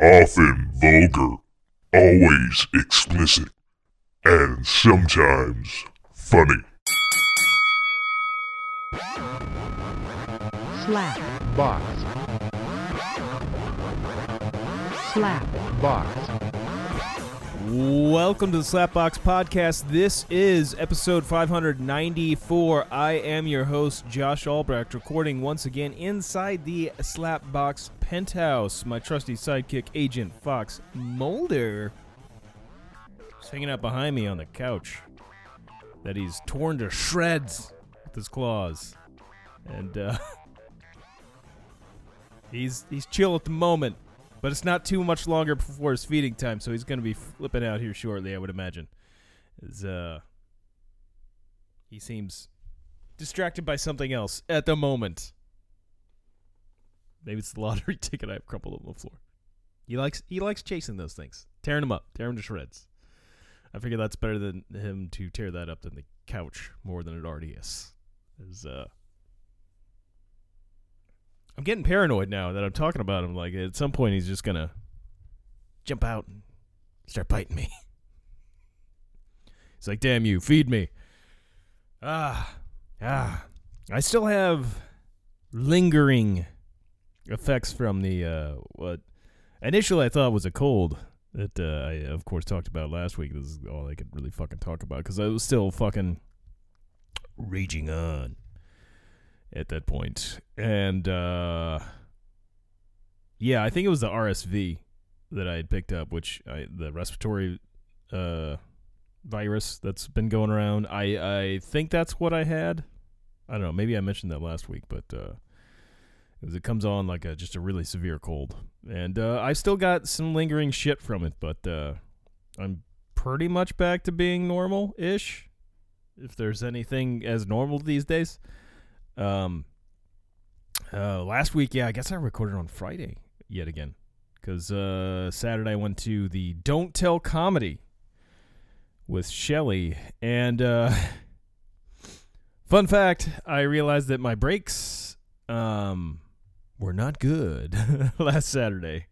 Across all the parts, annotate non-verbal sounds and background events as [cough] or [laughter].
often vulgar, always explicit, and sometimes funny. slap, box, slap, box, Welcome to the Slapbox Podcast. This is episode 594. I am your host, Josh Albrecht, recording once again inside the Slapbox penthouse. My trusty sidekick, Agent Fox Mulder, is hanging out behind me on the couch that he's torn to shreds with his claws. And, uh,. [laughs] He's he's chill at the moment, but it's not too much longer before his feeding time, so he's going to be flipping out here shortly, I would imagine. Is uh he seems distracted by something else at the moment. Maybe it's the lottery [laughs] ticket I have crumpled on the floor. He likes he likes chasing those things, tearing them up, tearing them to shreds. I figure that's better than him to tear that up than the couch more than it already is. Is uh I'm getting paranoid now that I'm talking about him. Like at some point he's just gonna jump out and start biting me. He's like, "Damn you, feed me." Ah, ah. I still have lingering effects from the uh, what initially I thought was a cold that uh, I of course talked about last week. This is all I could really fucking talk about because I was still fucking raging on at that point. And uh yeah, I think it was the RSV that I had picked up, which I the respiratory uh virus that's been going around. I I think that's what I had. I don't know, maybe I mentioned that last week, but uh it, comes on like a just a really severe cold. And uh I still got some lingering shit from it, but uh I'm pretty much back to being normal ish. If there's anything as normal these days. Um, uh, last week, yeah, I guess I recorded on Friday yet again because uh, Saturday I went to the Don't Tell comedy with Shelly, and uh, [laughs] fun fact, I realized that my brakes um were not good [laughs] last Saturday.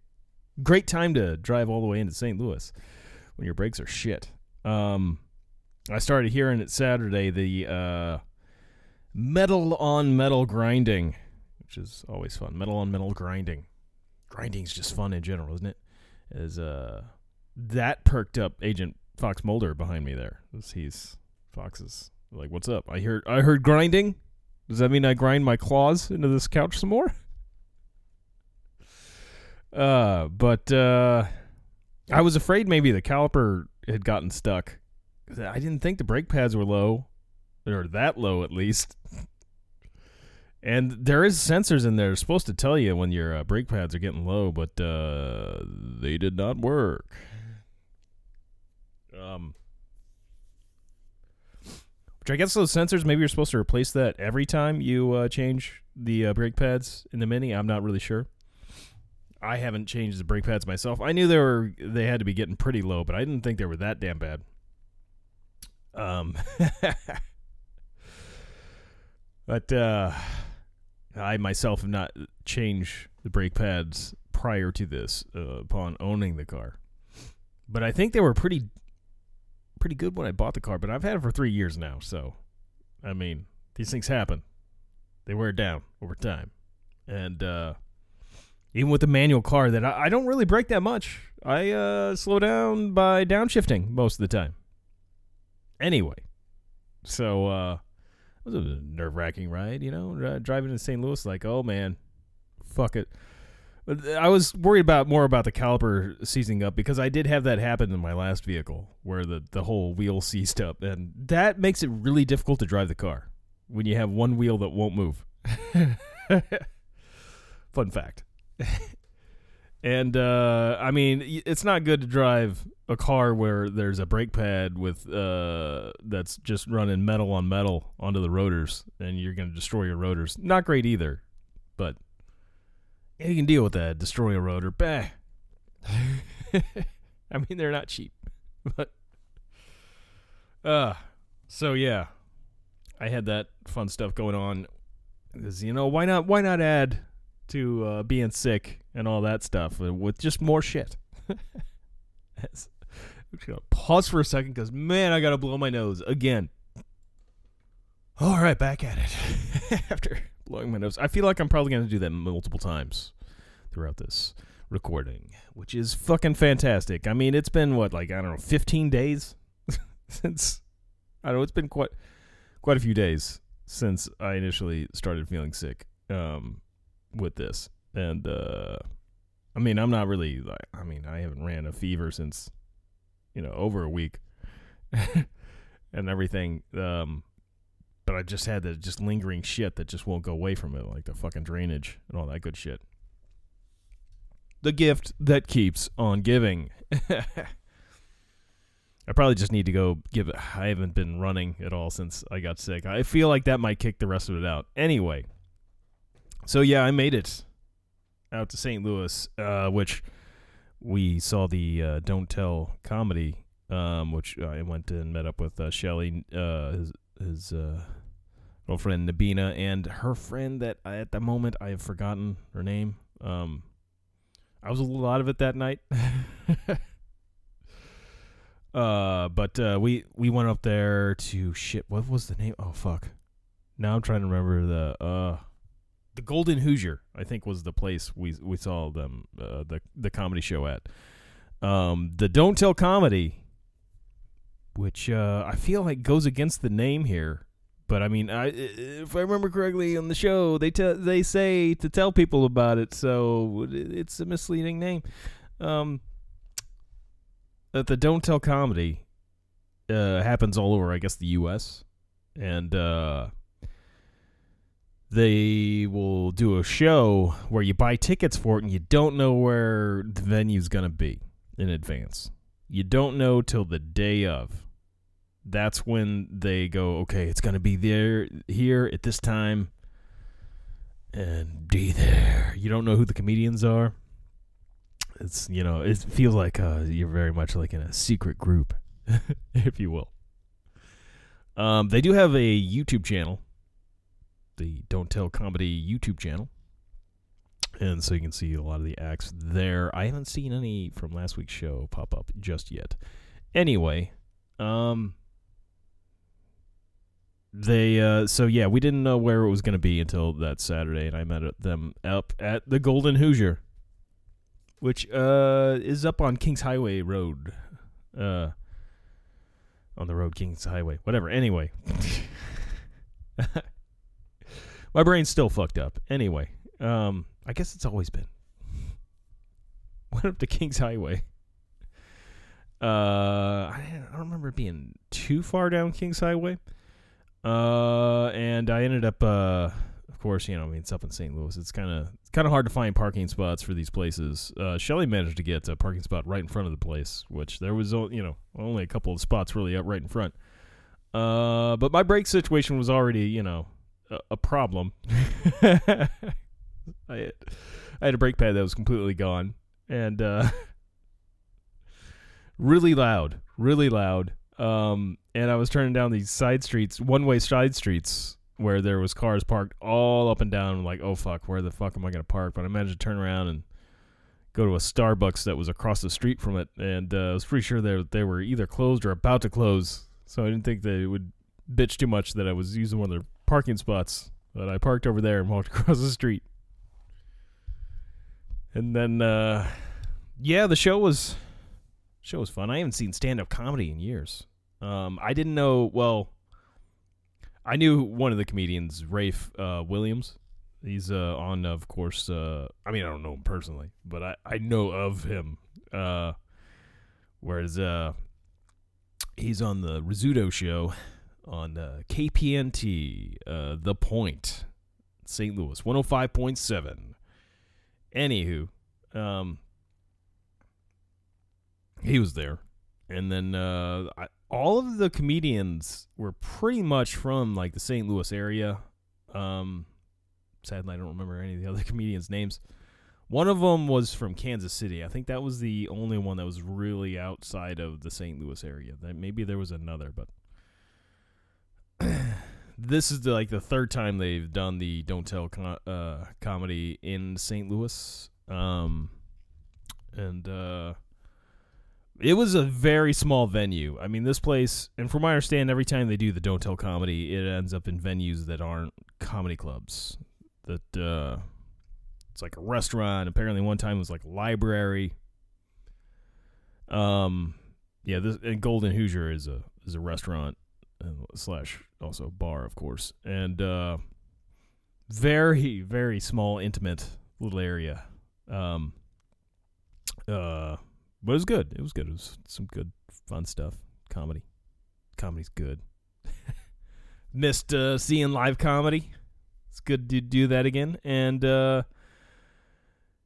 Great time to drive all the way into St. Louis when your brakes are shit. Um, I started hearing it Saturday the uh metal on metal grinding, which is always fun. Metal on metal grinding. Grinding's just fun in general, isn't it? As uh that perked up Agent Fox Mulder behind me there. He's Fox is like, "What's up? I heard I heard grinding. Does that mean I grind my claws into this couch some more?" [laughs] Uh, but uh I was afraid maybe the caliper had gotten stuck. I didn't think the brake pads were low or that low at least. And there is sensors in there supposed to tell you when your uh, brake pads are getting low, but uh, they did not work. Um, which I guess those sensors maybe you're supposed to replace that every time you uh, change the uh, brake pads in the Mini. I'm not really sure. I haven't changed the brake pads myself. I knew they were they had to be getting pretty low, but I didn't think they were that damn bad. Um. [laughs] But uh, I myself have not changed the brake pads prior to this uh, upon owning the car. But I think they were pretty pretty good when I bought the car, but I've had it for 3 years now, so I mean, these things happen. They wear down over time. And uh, even with the manual car that I, I don't really brake that much. I uh, slow down by downshifting most of the time. Anyway, so uh, was a nerve wracking ride, you know, driving to St. Louis. Like, oh man, fuck it. I was worried about more about the caliper seizing up because I did have that happen in my last vehicle where the the whole wheel seized up, and that makes it really difficult to drive the car when you have one wheel that won't move. [laughs] Fun fact. [laughs] and uh, I mean, it's not good to drive a car where there's a brake pad with uh, that's just running metal on metal onto the rotors, and you're going to destroy your rotors. Not great either, but you can deal with that. Destroy a rotor, bah. [laughs] I mean, they're not cheap, [laughs] but uh, so yeah, I had that fun stuff going on. Because you know, why not? Why not add to uh, being sick and all that stuff uh, with just more shit. I'm [laughs] just gonna pause for a second because man, I gotta blow my nose again. All right, back at it. [laughs] After blowing my nose, I feel like I'm probably gonna do that multiple times throughout this recording, which is fucking fantastic. I mean, it's been what, like I don't know, 15 days [laughs] since I don't know. It's been quite quite a few days since I initially started feeling sick um, with this, and uh, I mean, I'm not really like. I mean, I haven't ran a fever since you know over a week [laughs] and everything. Um, but I just had the just lingering shit that just won't go away from it, like the fucking drainage and all that good shit. The gift that keeps on giving. [laughs] I probably just need to go give it. I haven't been running at all since I got sick. I feel like that might kick the rest of it out. Anyway, so yeah, I made it out to St. Louis, uh, which we saw the uh, Don't Tell comedy, um, which I went and met up with uh, Shelly, uh, his, his uh, girlfriend Nabina, and her friend that I, at the moment I have forgotten her name. Um, I was a little out of it that night. [laughs] uh, but uh, we we went up there to shit. What was the name? Oh fuck! Now I'm trying to remember the the Golden Hoosier. I think was the place we we saw them uh, the the comedy show at. Um, the Don't Tell comedy, which uh, I feel like goes against the name here. But I mean, I, if I remember correctly on the show, they tell they say to tell people about it, so it's a misleading name. Um, that the Don't Tell comedy uh, happens all over, I guess, the U.S. and uh, they will do a show where you buy tickets for it and you don't know where the venue's gonna be in advance. You don't know till the day of. That's when they go, okay, it's gonna be there here at this time and be there. You don't know who the comedians are. It's you know, it feels like uh, you're very much like in a secret group, [laughs] if you will. Um, they do have a YouTube channel, the Don't Tell Comedy YouTube channel, and so you can see a lot of the acts there. I haven't seen any from last week's show pop up just yet. Anyway, um, they uh, so yeah, we didn't know where it was going to be until that Saturday, and I met them up at the Golden Hoosier, which uh is up on Kings Highway Road, uh, on the road Kings Highway, whatever. Anyway, [laughs] my brain's still fucked up. Anyway, um, I guess it's always been. [laughs] Went up to Kings Highway. Uh, I don't remember being too far down Kings Highway. Uh, and I ended up, uh, of course, you know, I mean, it's up in St. Louis. It's kind of it's kind of hard to find parking spots for these places. Uh, Shelly managed to get a parking spot right in front of the place, which there was, you know, only a couple of spots really up right in front. Uh, but my brake situation was already, you know, a, problem. [laughs] I had, I had a brake pad that was completely gone and uh, [laughs] really loud, really loud. Um, and I was turning down these side streets, one-way side streets, where there was cars parked all up and down. I'm like, oh fuck, where the fuck am I gonna park? But I managed to turn around and go to a Starbucks that was across the street from it, and uh, I was pretty sure they they were either closed or about to close. So I didn't think they would bitch too much that I was using one of their parking spots. But I parked over there and walked [laughs] across the street. And then, uh, yeah, the show was show was fun. I haven't seen stand up comedy in years. Um, I didn't know. Well, I knew one of the comedians, Rafe uh, Williams. He's uh, on, of course. Uh, I mean, I don't know him personally, but I, I know of him. Uh, whereas uh, he's on the Rizzuto show on uh, KPNT, uh, The Point, St. Louis, 105.7. Anywho, um, he was there. And then uh, I, all of the comedians were pretty much from like the St. Louis area. Um, sadly, I don't remember any of the [laughs] other comedians' names. One of them was from Kansas City. I think that was the only one that was really outside of the St. Louis area. That maybe there was another, but this is the, like the third time they've done the Don't Tell com- uh, comedy in St. Louis. Um, and uh, it was a very small venue. I mean, this place, and from my I understand, every time they do the Don't Tell comedy, it ends up in venues that aren't comedy clubs. That uh, it's like a restaurant. Apparently, one time it was like a library. Um, yeah, this and Golden Hoosier is a is a restaurant uh, slash also bar, of course, and uh, very very small, intimate little area. Um, uh, but it was good. It was good. It was some good, fun stuff. Comedy, comedy's good. [laughs] Missed uh, seeing live comedy. It's good to do that again, and uh,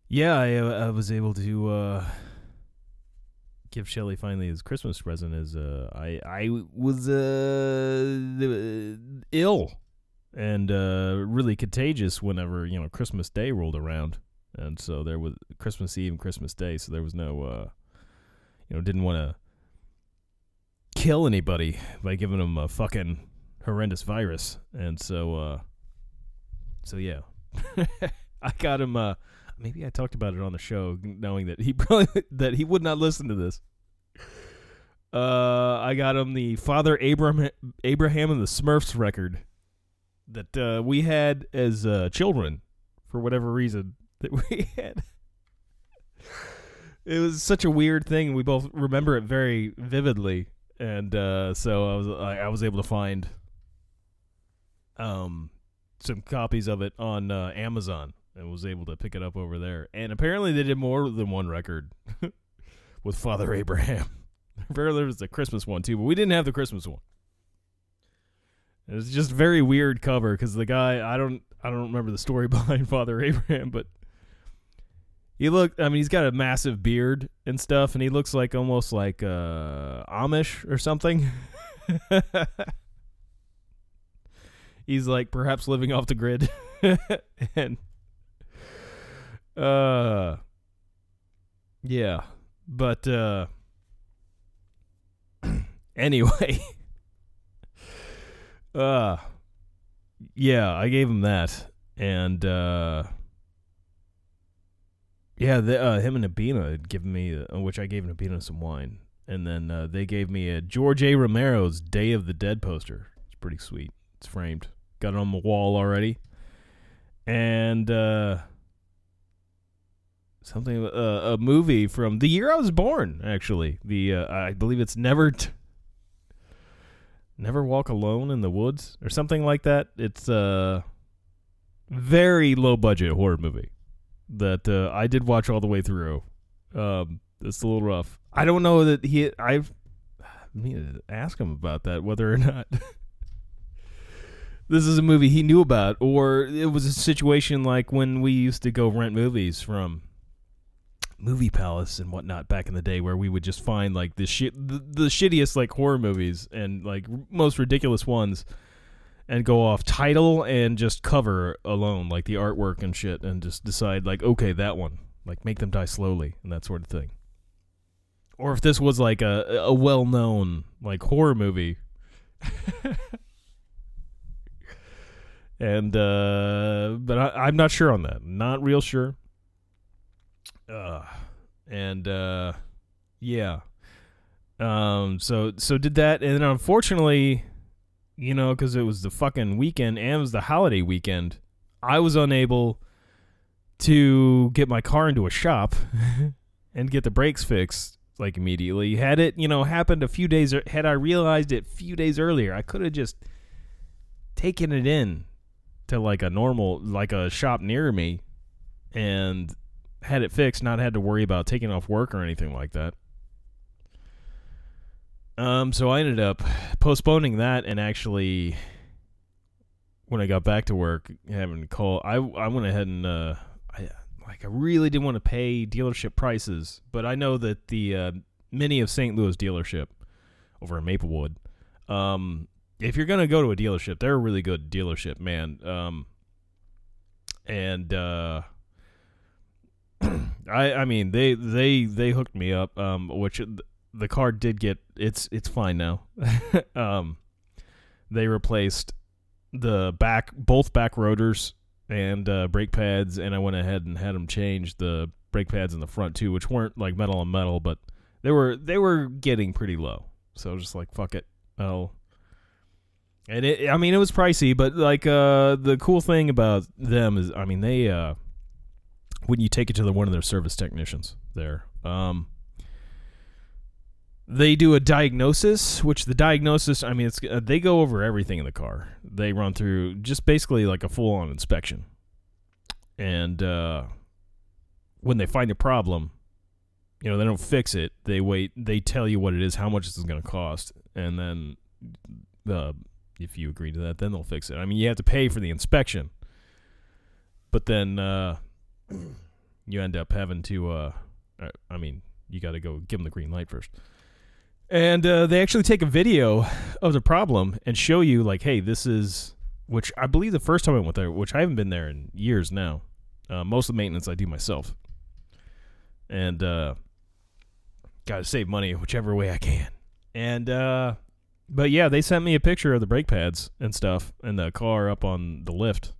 yeah, I, uh, I was able to uh, give Shelly finally his Christmas present. Is uh, I I was uh, ill and uh, really contagious whenever you know Christmas Day rolled around, and so there was Christmas Eve and Christmas Day, so there was no uh, you know didn't want to kill anybody by giving them a fucking horrendous virus, and so uh, so yeah, [laughs] I got him. Uh, maybe I talked about it on the show, knowing that he [laughs] probably that he would not listen to this. Uh, I got him the Father Abraham Abraham and the Smurfs record that uh, we had as uh, children for whatever reason that [laughs] we had. It was such a weird thing. We both remember it very vividly, and uh, so I was I, I was able to find um some copies of it on uh, Amazon and was able to pick it up over there. And apparently they did more than one record [laughs] with Father Abraham. [laughs] apparently there was a Christmas one too, but we didn't have the Christmas one. It was just very weird cover because the guy I don't I don't remember the story [laughs] behind Father Abraham, but he looked. I mean, he's got a massive beard and stuff, and he looks like almost like uh, Amish or something. he's like perhaps living off the grid, and uh, yeah, but uh, [clears throat] anyway, [laughs] uh, yeah, I gave him that, and uh, yeah, the, uh, him and Nabina had given me, uh, which I gave Nabina some wine, and then uh, they gave me a George A. Romero's Day of the Dead poster. It's pretty sweet. It's framed. Got it on the wall already, and uh, something uh, a movie from the year I was born. Actually, the uh, I believe it's never. T- Never Walk Alone in the Woods or something like that. It's a very low budget horror movie that uh, I did watch all the way through. Um, it's a little rough. I don't know that he. I've I need to ask him about that whether or not [laughs] this is a movie he knew about, or it was a situation like when we used to go rent movies from Movie Palace and whatnot back in the day, where we would just find like the shit, the, the shittiest like horror movies and like r- most ridiculous ones, and go off title and just cover alone, like the artwork and shit, and just decide like, okay, that one, like make them die slowly and that sort of thing. Or if this was like a a well known like horror movie. [laughs] and uh but I, I'm not sure on that. Not real sure. Uh, and uh, yeah. Um. So so did that, and then unfortunately, you know, because it was the fucking weekend and it was the holiday weekend, I was unable to get my car into a shop [laughs] and get the brakes fixed like immediately. Had it, you know, happened a few days, had I realized it a few days earlier, I could have just taken it in to like a normal, like a shop near me, and had it fixed, not had to worry about taking off work or anything like that. Um, so I ended up postponing that and actually, when I got back to work, having to call. I I went ahead and uh, I like I really didn't want to pay dealership prices, but I know that the uh, Mini of St. Louis dealership over in Maplewood, um, if you're gonna go to a dealership, they're a really good dealership, man. Um, and uh, I I mean they they they hooked me up, um, which the car did get it's it's fine now. [laughs] um, they replaced the back both back rotors and uh, brake pads, and I went ahead and had them change the brake pads in the front too, which weren't like metal on metal, but they were they were getting pretty low. So just like, fuck it, I'll. And it, I mean, it was pricey, but like uh, the cool thing about them is, I mean, they uh, when you take it to the, one of their service technicians there, um, they do a diagnosis, which the diagnosis, I mean, it's uh, they go over everything in the car. They run through just basically like a full on inspection, and uh, when they find a problem, you know, they don't fix it. They wait. They tell you what it is, how much this is going to cost, and then uh, if you agree to that, then they'll fix it. I mean, you have to pay for the inspection, but then uh, [clears throat] you end up having to. Uh, I- I mean, you got to go give them the green light first. And uh, they actually take a video of the problem and show you, like, hey, this is. Which I believe the first time I went there, which I haven't been there in years now. Uh, most of the maintenance I do myself. And uh, got to save money whichever way I can. And uh, but yeah, they sent me a picture of the brake pads and stuff and the car up on the lift,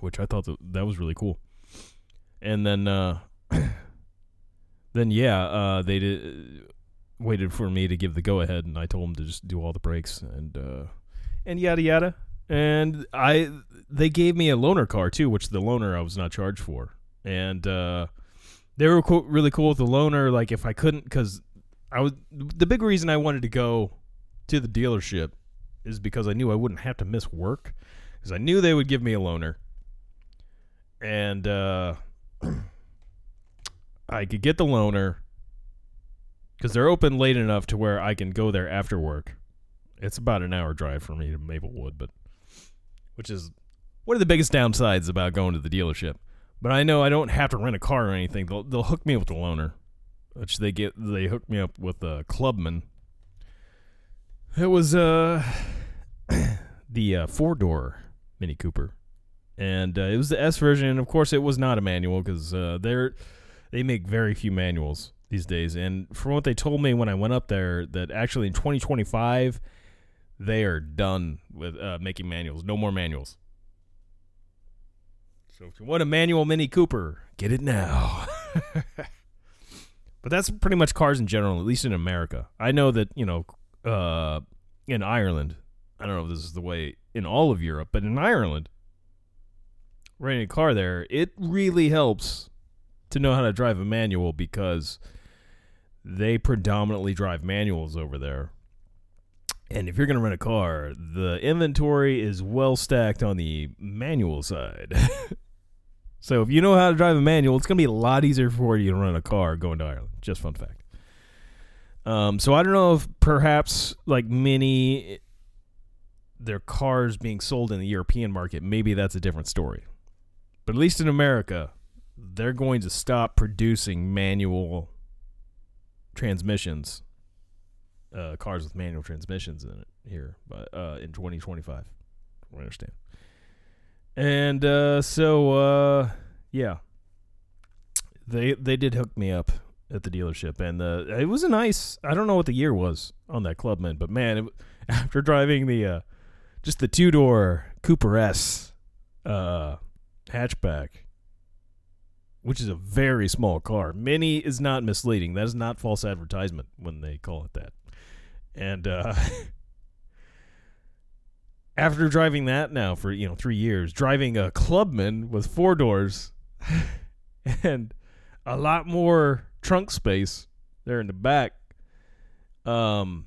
which I thought that, that was really cool. And then uh, [coughs] then yeah, uh, they did waited for me to give the go ahead, and I told them to just do all the breaks and uh, and yada yada. And I they gave me a loaner car too, which the loaner I was not charged for, and uh, they were co- really cool with the loaner. Like if I couldn't, because I was the big reason I wanted to go to the dealership is because I knew I wouldn't have to miss work, because I knew they would give me a loaner, and uh, I could get the loaner because they're open late enough to where I can go there after work. It's about an hour drive for me to Maplewood, but which is one of the biggest downsides about going to the dealership. But I know I don't have to rent a car or anything. They'll they'll hook me up with the loaner, which they get. They hooked me up with a clubman. It was uh [coughs] the uh, four door Mini Cooper, and uh, it was the S version. And of course, it was not a manual because uh, they're they make very few manuals these days. And from what they told me when I went up there, that actually in 2025 they are done with uh, making manuals. No more manuals. So if you want a manual Mini Cooper, get it now. [laughs] but that's pretty much cars in general, at least in America. I know that you know uh, in Ireland. I don't know if this is the way in all of Europe, but in Ireland, renting a car there, it really helps to know how to drive a manual because they predominantly drive manuals over there. And if you're going to rent a car, the inventory is well stacked on the manual side. [laughs] so if you know how to drive a manual, it's going to be a lot easier for you to rent a car going to Ireland. Just fun fact. Um, so I don't know if perhaps like Mini their cars being sold in the European market, maybe that's a different story. But at least in America, they're going to stop producing manual transmissions, uh, cars with manual transmissions in it here, but uh, in 2025, I understand. And uh, so, uh, yeah, they they did hook me up at the dealership, and uh, it was a nice. I don't know what the year was on that Clubman, but man, it, [laughs] after driving the uh, just the two door Cooper S uh, hatchback which is a very small car. Mini is not misleading. That is not false advertisement when they call it that. And uh, [laughs] after driving that now for you know three years, driving a Clubman with four doors [laughs] and a lot more trunk space there in the back, um,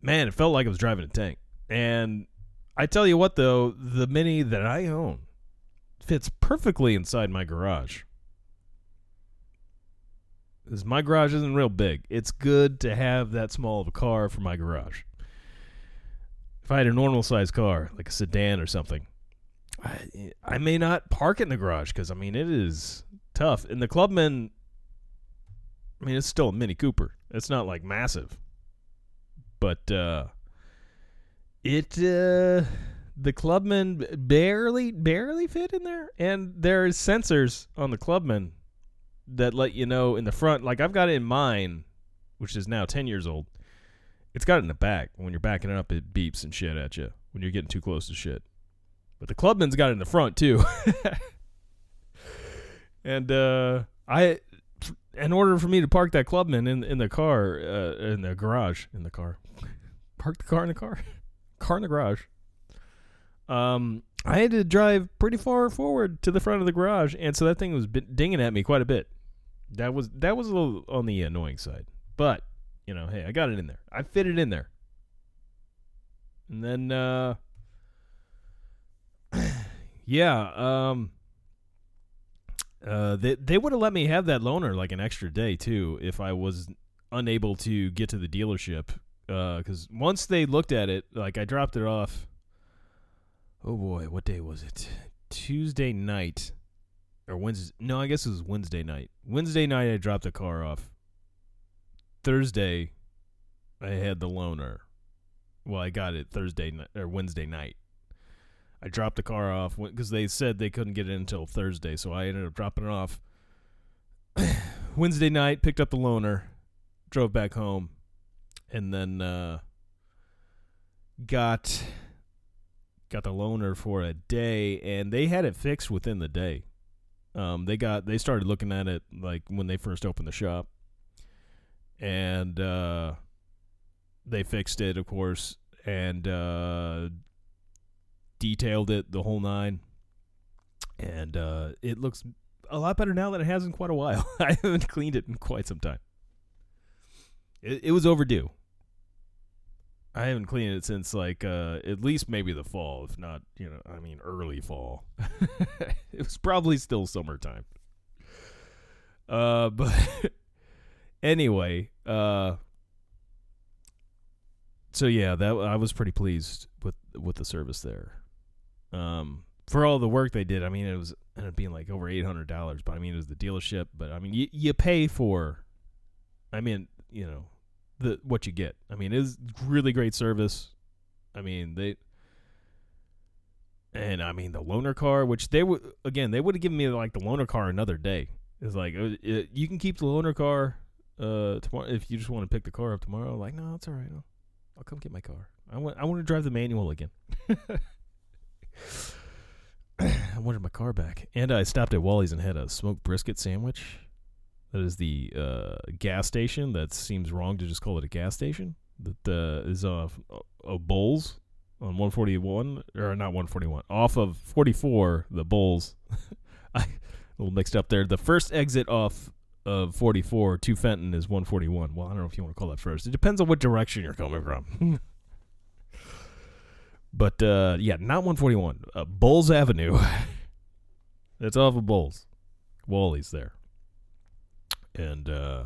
man, it felt like I was driving a tank. And I tell you what, though, the Mini that I own fits perfectly inside my garage because my garage isn't real big. It's good to have that small of a car for my garage. If I had a normal sized car, like a sedan or something, I, I may not park in the garage because I mean it is tough. And the Clubman, I mean it's still a Mini Cooper. It's not like massive, but uh, it uh, the Clubman barely barely fit in there, and there's sensors on the Clubman that let you know in the front. Like I've got it in mine, which is now ten years old. It's got it in the back. When you're backing it up, it beeps and shit at you. when you're getting too close to shit. But the clubman's got it in the front too. [laughs] and uh, I, in order for me to park that clubman in in the car, uh, in the garage, in the car, [laughs] park the car in the car, car in the garage. Um, I had to drive pretty far forward to the front of the garage, and so that thing was dinging at me quite a bit. That was that was a little on the annoying side, but you know, hey, I got it in there. I fit it in there. And then, uh, [clears throat] yeah, um, uh, they they would have let me have that loaner like an extra day too if I was unable to get to the dealership. Because once they looked at it, like I dropped it off. Oh boy, what day was it? Tuesday night or Wednesday? No, I guess it was Wednesday night. Wednesday night, I dropped the car off. Thursday, I had the loaner. Well, I got it Thursday ni- or Wednesday night. I dropped the car off because they said they couldn't get it until Thursday, so I ended up dropping it off [coughs] Wednesday night. Picked up the loaner, drove back home, and then uh, got got the loaner for a day, and they had it fixed within the day. Um, they got they started looking at it like when they first opened the shop, and uh, they fixed it, of course, and uh, detailed it the whole nine. And uh, it looks a lot better now than it has in quite a while. [laughs] I haven't cleaned it in quite some time. It, it was overdue. I haven't cleaned it since like uh, at least maybe the fall, if not, you know, I mean early fall. [laughs] it was probably still summertime. Uh, [laughs] but anyway, uh, so yeah, that I was pretty pleased with with the service there. Um, for all the work they did, I mean, it was ended up being like over eight hundred dollars. But I mean, it was the dealership. But I mean, you you pay for, I mean, you know, the what you get. I mean, it was really great service. I mean, they and I mean the loaner car, which they would again they would have given me like the loaner car another day. It's like uh, it, you can keep the loaner car uh tomorrow if you just want to pick the car up tomorrow. Like, no, it's all right. I'll, I'll come get my car. I want I want to drive the manual again. [laughs] I wanted my car back, and I stopped at Wally's and had a smoked brisket sandwich. That is the uh, gas station. That seems wrong to just call it a gas station. That uh, is off of Bowles on 141 or not 141 off of 44. The Bulls. [laughs] I a little mixed up there. The first exit off of 44 to Fenton is 141. Well, I don't know if you want to call that first. It depends on what direction you're coming from. [laughs] but uh, yeah, not 141. Uh, Bowles Avenue. [laughs] it's off of Bulls. Wally's there. And uh,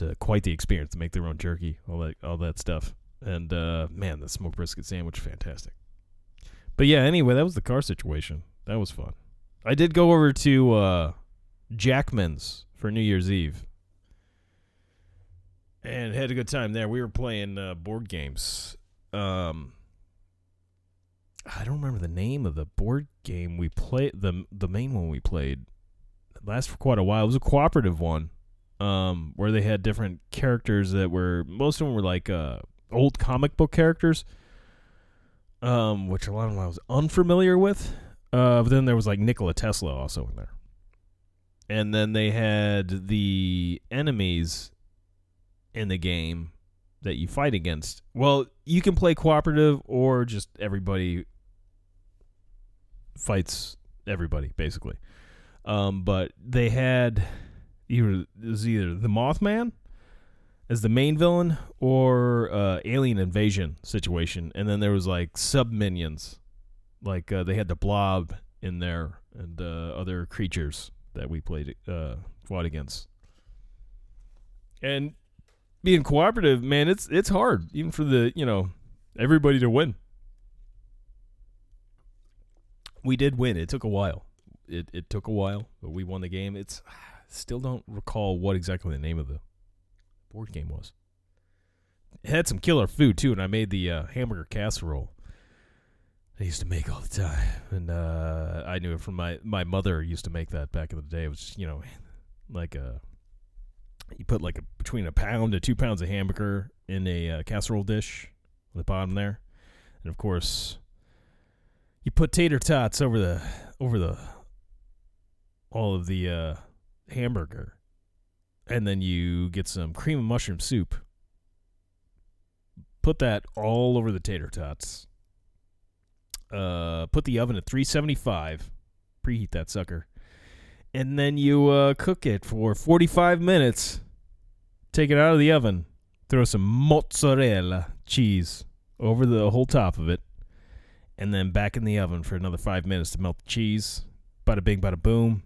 uh, quite the experience to make their own jerky, all that, all that stuff. And uh, man, the smoked brisket sandwich, fantastic. But yeah, anyway, that was the car situation. That was fun. I did go over to uh, Jackman's for New Year's Eve and had a good time there. We were playing uh, board games. Um, I don't remember the name of the board game we played. the The main one we played it lasted for quite a while. It was a cooperative one, um, where they had different characters that were most of them were like uh, old comic book characters, um, which a lot of them I was unfamiliar with. Uh, but then there was like Nikola Tesla also in there. And then they had the enemies in the game that you fight against. Well, you can play cooperative or just everybody fights everybody basically. Um, but they had either it was either the Mothman as the main villain or uh, alien invasion situation, and then there was like sub minions, like uh, they had the Blob in there and uh, other creatures that we played uh, fought against. And being cooperative, man, it's it's hard even for the you know everybody to win. We did win. It took a while. It it took a while, but we won the game. It's [sighs] still don't recall what exactly the name of the board game was. It had some killer food too, and I made the uh, hamburger casserole. I used to make all the time, and uh, I knew it from my my mother used to make that back in the day. It was just, you know like a you put like a between a pound to two pounds of hamburger in a uh, casserole dish on the bottom there, and of course, you put tater tots over the over the all of the uh, hamburger, and then you get some cream and mushroom soup. Put that all over the tater tots. Uh, put the oven at 375. Preheat that sucker. And then you uh, cook it for 45 minutes. Take it out of the oven. Throw some mozzarella cheese over the whole top of it. And then back in the oven for another five minutes to melt the cheese. Bada bing, bada boom.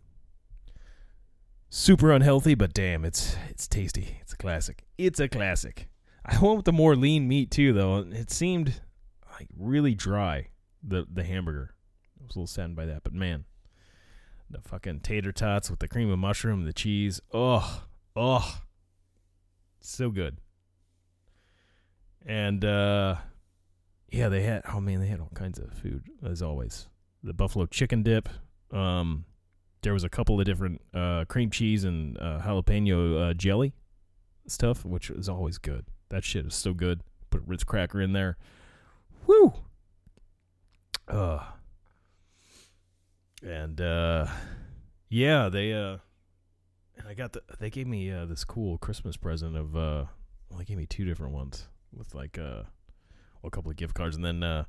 Super unhealthy, but damn, it's it's tasty. It's a classic. It's a classic. I [laughs] went with the more lean meat too, though. It seemed like really dry. The the hamburger. I was a little saddened by that, but man, the fucking tater tots with the cream of mushroom, the cheese. Oh, oh, so good. And uh, yeah, they had. Oh man, they had all kinds of food as always. The buffalo chicken dip. Um, there was a couple of different uh, cream cheese and uh, jalapeno uh, jelly stuff, which is always good. That shit is so good. Put a Ritz cracker in there. Woo. Uh. And uh, yeah, they uh, and I got the. They gave me uh, this cool Christmas present of uh, well, they gave me two different ones with like uh, well, a couple of gift cards, and then uh,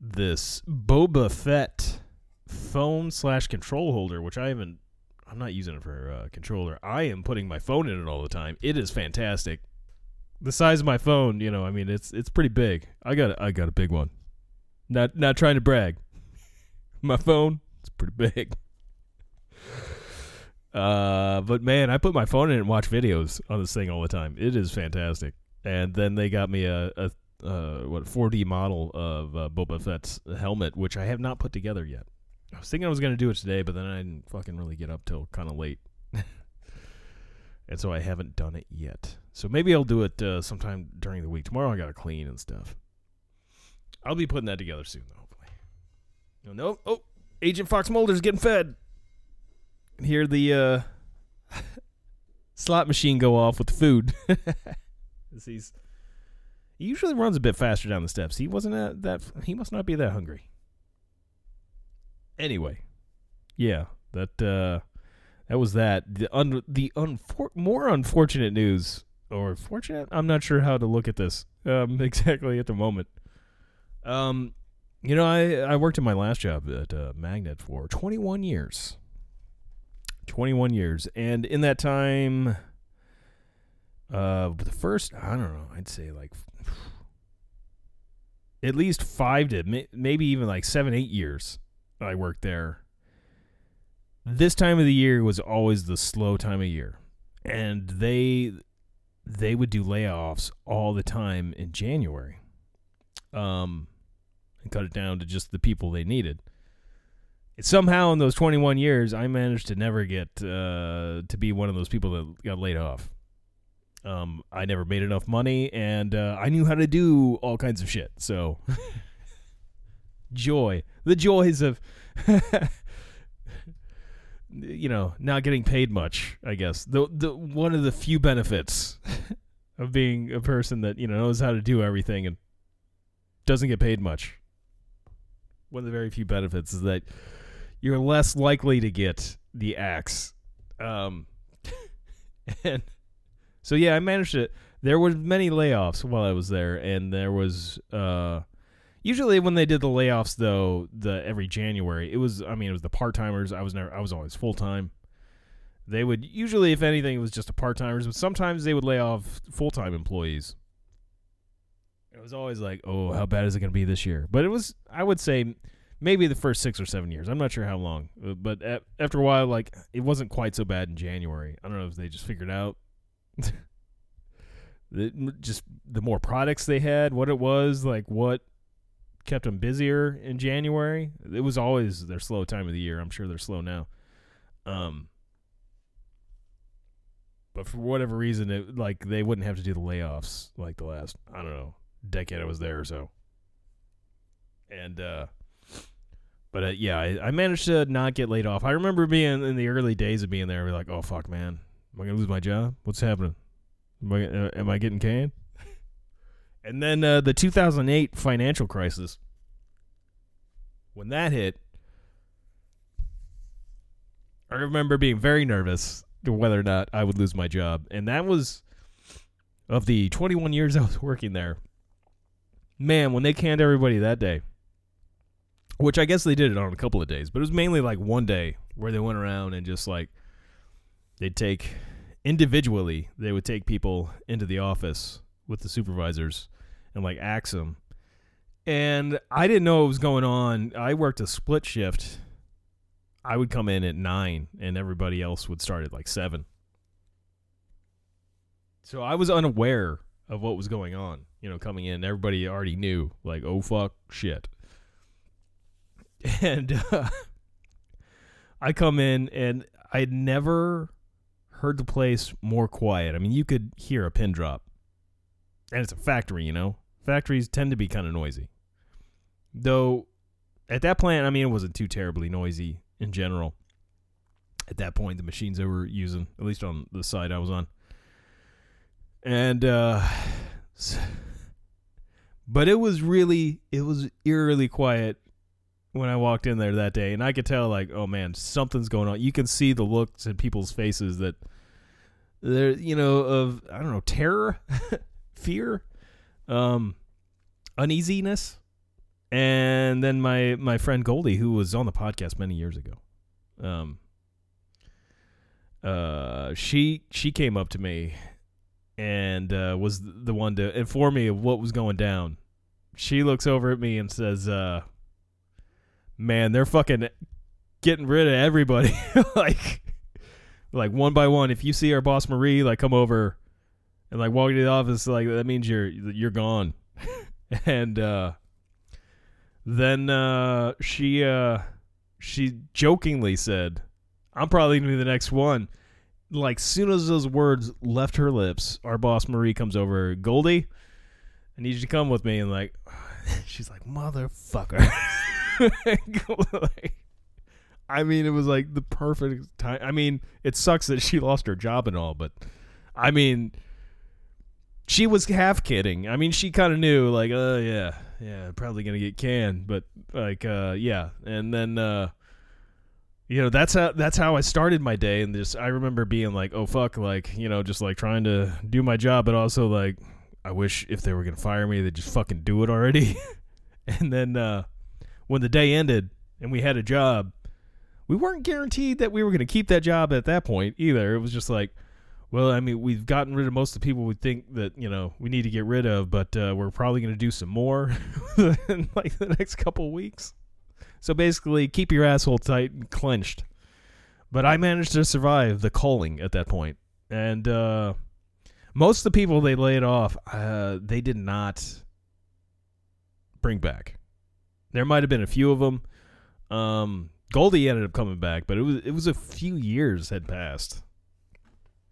this Boba Fett phone slash control holder, which I haven't. I'm not using it for uh, controller. I am putting my phone in it all the time. It is fantastic. The size of my phone, you know, I mean, it's it's pretty big. I got I got a big one. Not not trying to brag. [laughs] My phone, it's pretty big. [laughs] Uh, but man, I put my phone in and watch videos on this thing all the time. It is fantastic. And then they got me a, a uh, what 4D model of uh, Boba Fett's helmet, which I have not put together yet. I was thinking I was to do it today, but then I didn't fucking really get up till kind of late, [laughs] and so I haven't done it yet. So maybe I'll do it uh, sometime during the week. Tomorrow I got to clean and stuff. I'll be putting that together soon, though, hopefully. No, no, oh, Agent Fox Mulder's getting fed. Hear the uh, [laughs] slot machine go off with the food. [laughs] He's he usually runs a bit faster down the steps. He wasn't that, that he must not be that hungry. Anyway, yeah, that uh, that was that. The un, the unfor- more unfortunate news, or fortunate, I'm not sure how to look at this um, [laughs] exactly at the moment. Um, you know, I I worked in my last job at uh, Magnet for 21 years. 21 years, and in that time, uh, the first I don't know, I'd say like [sighs] at least five to maybe even like seven, eight years I worked there. This time of the year was always the slow time of year, and they they would do layoffs all the time in January, um, and cut it down to just the people they needed. Somehow, in those 21 years, I managed to never get uh, to be one of those people that got laid off. Um, I never made enough money, and uh, I knew how to do all kinds of shit. So, [laughs] joy, the joys of, [laughs] you know, not getting paid much. I guess the the one of the few benefits [laughs] of being a person that you know knows how to do everything and doesn't get paid much. One of the very few benefits is that you're less likely to get the axe. Um, [laughs] and so yeah, I managed it. There were many layoffs while I was there, and there was uh, usually when they did the layoffs though, the every January, it was I mean it was the part timers. I was never I was always full time. They would usually, if anything, it was just a part timers, but sometimes they would lay off full time employees. It was always like, oh, how bad is it going to be this year? But it was, I would say, maybe the first six or seven years. I'm not sure how long, uh, but a- after a while, like it wasn't quite so bad in January. I don't know if they just figured out [laughs] the, just the more products they had, what it was, like what kept them busier in January. It was always their slow time of the year. I'm sure they're slow now. Um, but for whatever reason, it like they wouldn't have to do the layoffs like the last I don't know decade I was there or so. And uh, but uh, yeah, I, I managed to not get laid off. I remember being in the early days of being there, be like, oh fuck, man, am I gonna lose my job? What's happening? Am I uh, am I getting canned? And then uh, the 2008 financial crisis, when that hit, I remember being very nervous whether or not I would lose my job. And that was of the 21 years I was working there. Man, when they canned everybody that day, which I guess they did it on a couple of days, but it was mainly like one day where they went around and just like they'd take individually, they would take people into the office with the supervisors and like them. And I didn't know what was going on. I worked a split shift. I would come in at nine, and everybody else would start at like seven. So I was unaware of what was going on. You know, coming in, everybody already knew, like, oh fuck, shit. [laughs] And uh, I come in, and I'd never heard the place more quiet. I mean, you could hear a pin drop, and it's a factory. You know, factories tend to be kind of noisy. Though, at that plant, I mean, it wasn't too terribly noisy in general. At that point, the machines they were using, at least on the side I was on, and uh [sighs] but it was really it was eerily quiet when I walked in there that day and I could tell like oh man something's going on you can see the looks in people's faces that they're you know of I don't know terror [laughs] fear um uneasiness and then my my friend Goldie who was on the podcast many years ago um uh she she came up to me and uh, was the one to inform me of what was going down. She looks over at me and says, uh, "Man, they're fucking getting rid of everybody, [laughs] like, like one by one. If you see our boss Marie, like, come over and like walking to the office, like that means you're you're gone." [laughs] and uh, then uh, she uh, she jokingly said, "I'm probably gonna be the next one." like soon as those words left her lips, our boss Marie comes over. Goldie, I need you to come with me. And like, [laughs] she's like, motherfucker. [laughs] I mean, it was like the perfect time. I mean, it sucks that she lost her job and all, but I mean, she was half kidding. I mean, she kind of knew, like, oh uh, yeah, yeah, probably gonna get canned, but like, uh, yeah, and then. uh you know that's how that's how I started my day and just I remember being like oh fuck like you know just like trying to do my job but also like I wish if they were gonna fire me they'd just fucking do it already [laughs] and then uh, when the day ended and we had a job we weren't guaranteed that we were gonna keep that job at that point either it was just like well I mean we've gotten rid of most of the people we think that you know we need to get rid of but uh, we're probably gonna do some more [laughs] in like the next couple weeks so basically, keep your asshole tight and clenched. But I managed to survive the calling at that point, and uh, most of the people they laid off, uh, they did not bring back. There might have been a few of them. Um, Goldie ended up coming back, but it was it was a few years had passed.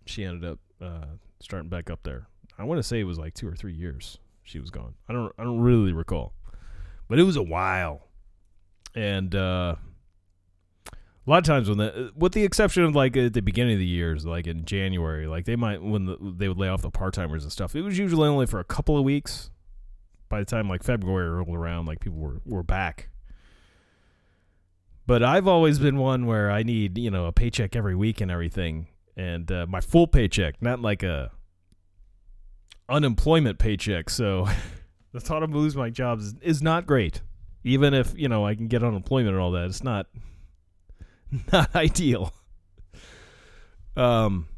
She ended up uh, starting back up there. I want to say it was like two or three years she was gone. I don't I don't really recall, but it was a while and uh, a lot of times when the, with the exception of like at the beginning of the years, like in January, like they might when the, they would lay off the part timers and stuff. It was usually only for a couple of weeks. By the time like February rolled around, like people were were back. But I've always been one where I need you know a paycheck every week and everything, and uh, my full paycheck, not like a unemployment paycheck. So [laughs] the thought of losing my job is, is not great even if you know I can get unemployment and all that, it's not [laughs] not ideal. Um,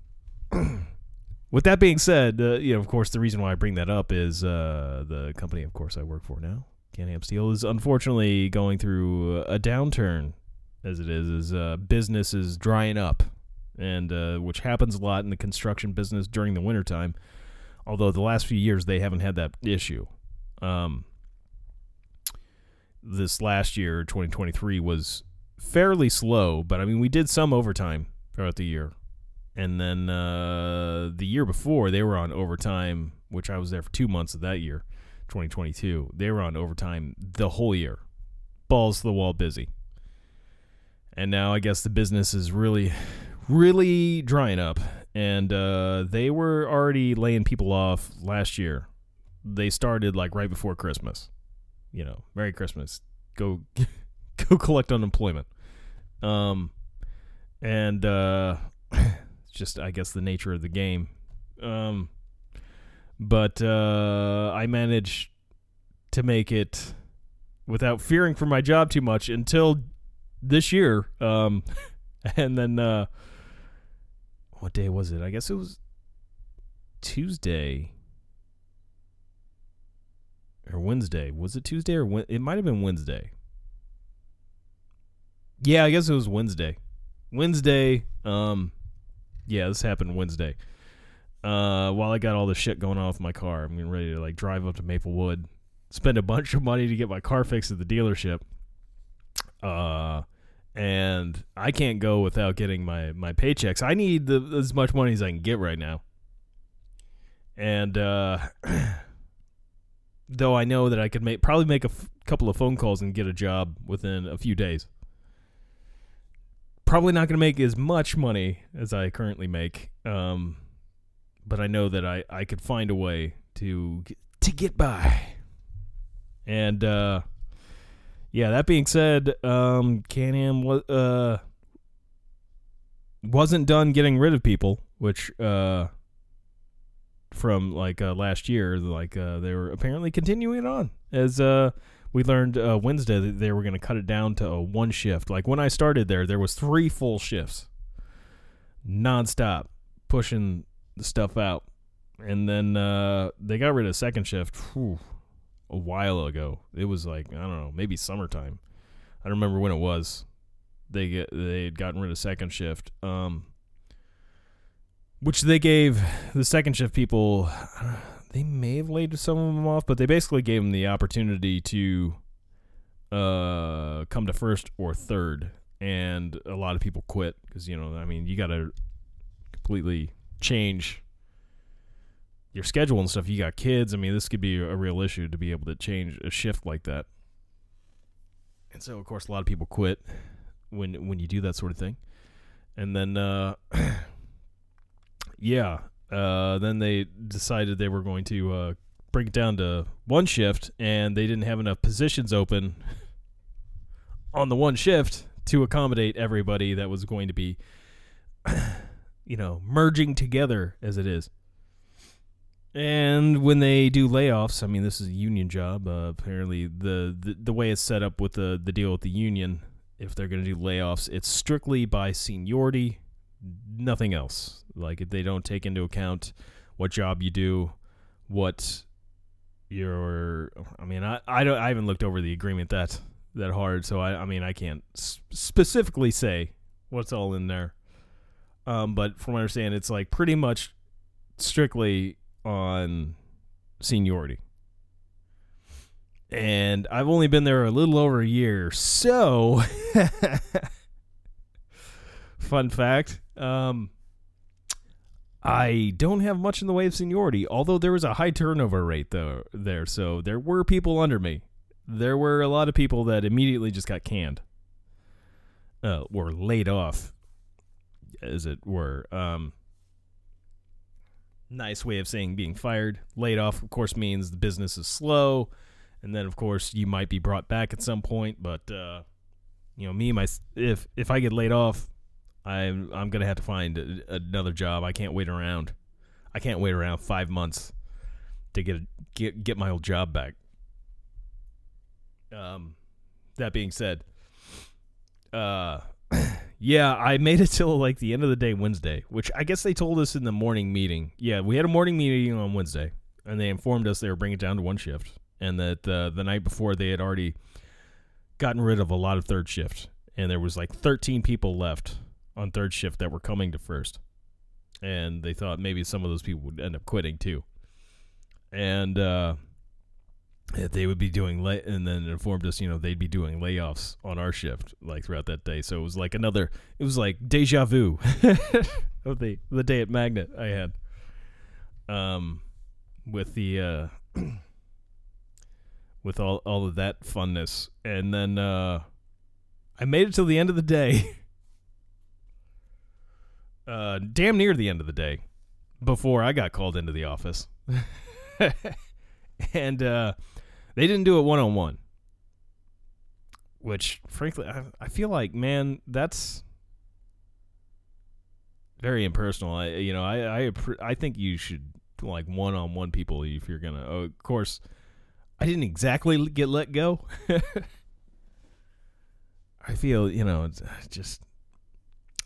[clears throat] with that being said, uh, you know, of course, the reason why I bring that up is uh, the company, of course, I work for now, Can-Am Steel, is unfortunately going through a downturn, as it is, is uh, business is drying up, and uh, which happens a lot in the construction business during the wintertime. Although the last few years they haven't had that issue. Um, this last year, 2023, was fairly slow, but I mean, we did some overtime throughout the year. And then uh, the year before, they were on overtime, which I was there for two months of that year, 2022. They were on overtime the whole year, balls to the wall busy. And now I guess the business is really, really drying up. And uh, they were already laying people off last year they started like right before Christmas. You know, Merry Christmas. Go [laughs] go collect unemployment. Um and uh [laughs] just I guess the nature of the game. Um but uh I managed to make it without fearing for my job too much until this year. Um [laughs] and then uh what day was it? I guess it was Tuesday or Wednesday. Was it Tuesday or it might have been Wednesday. Yeah, I guess it was Wednesday. Wednesday. Um, yeah, this happened Wednesday. Uh, while I got all this shit going on with my car, I'm getting ready to like drive up to Maplewood, spend a bunch of money to get my car fixed at the dealership. Uh, and I can't go without getting my my paychecks. I need the, as much money as I can get right now. And uh, [clears throat] though I know that I could make probably make a f- couple of phone calls and get a job within a few days. Probably not going to make as much money as I currently make, um, but I know that I, I could find a way to to get by. And uh, yeah, that being said, um, Can-Am wa- uh, wasn't done getting rid of people, which uh, from like uh, last year. Like uh, they were apparently continuing on as uh, we learned uh, Wednesday that they were going to cut it down to a one shift. Like when I started there, there was three full shifts, nonstop, pushing the stuff out, and then uh, they got rid of second shift whew, a while ago. It was like I don't know, maybe summertime. I don't remember when it was. They get they had gotten rid of second shift. Um, which they gave the second shift people [sighs] they may have laid some of them off but they basically gave them the opportunity to uh come to first or third and a lot of people quit because you know i mean you gotta completely change your schedule and stuff you got kids i mean this could be a real issue to be able to change a shift like that and so of course a lot of people quit when when you do that sort of thing and then uh [clears throat] yeah. Uh, then they decided they were going to uh, bring it down to one shift, and they didn't have enough positions open [laughs] on the one shift to accommodate everybody that was going to be, [clears throat] you know, merging together as it is. And when they do layoffs, I mean, this is a union job. Uh, apparently, the, the the way it's set up with the the deal with the union, if they're going to do layoffs, it's strictly by seniority, nothing else. Like they don't take into account what job you do, what your. I mean, I I don't I haven't looked over the agreement that that hard, so I I mean I can't specifically say what's all in there. Um, but from what I understand, it's like pretty much strictly on seniority. And I've only been there a little over a year, so [laughs] fun fact. Um, I don't have much in the way of seniority, although there was a high turnover rate though there, so there were people under me. There were a lot of people that immediately just got canned, uh, or laid off, as it were. Um, nice way of saying being fired. Laid off, of course, means the business is slow, and then of course you might be brought back at some point. But uh, you know, me, my if if I get laid off, I'm I'm gonna have to find a, another job. I can't wait around. I can't wait around five months to get a, get get my old job back. Um, that being said, uh, [clears throat] yeah, I made it [laughs] till like the end of the day Wednesday, which I guess they told us in the morning meeting. Yeah, we had a morning meeting on Wednesday, and they informed us they were bringing it down to one shift, and that uh, the night before they had already gotten rid of a lot of third shift, and there was like 13 people left on third shift that were coming to first. And they thought maybe some of those people would end up quitting too. And uh, that they would be doing lay- and then informed us, you know, they'd be doing layoffs on our shift like throughout that day. So it was like another, it was like deja vu [laughs] of the the day at Magnet I had, um, with the uh, [clears throat] with all all of that funness, and then uh, I made it till the end of the day. [laughs] uh, damn near the end of the day before I got called into the office. [laughs] and uh, they didn't do it one on one. Which, frankly, I, I feel like, man, that's very impersonal. I, you know, I, I, I think you should like one on one people if you're gonna. Oh, of course, I didn't exactly get let go. [laughs] I feel, you know, it's uh, just.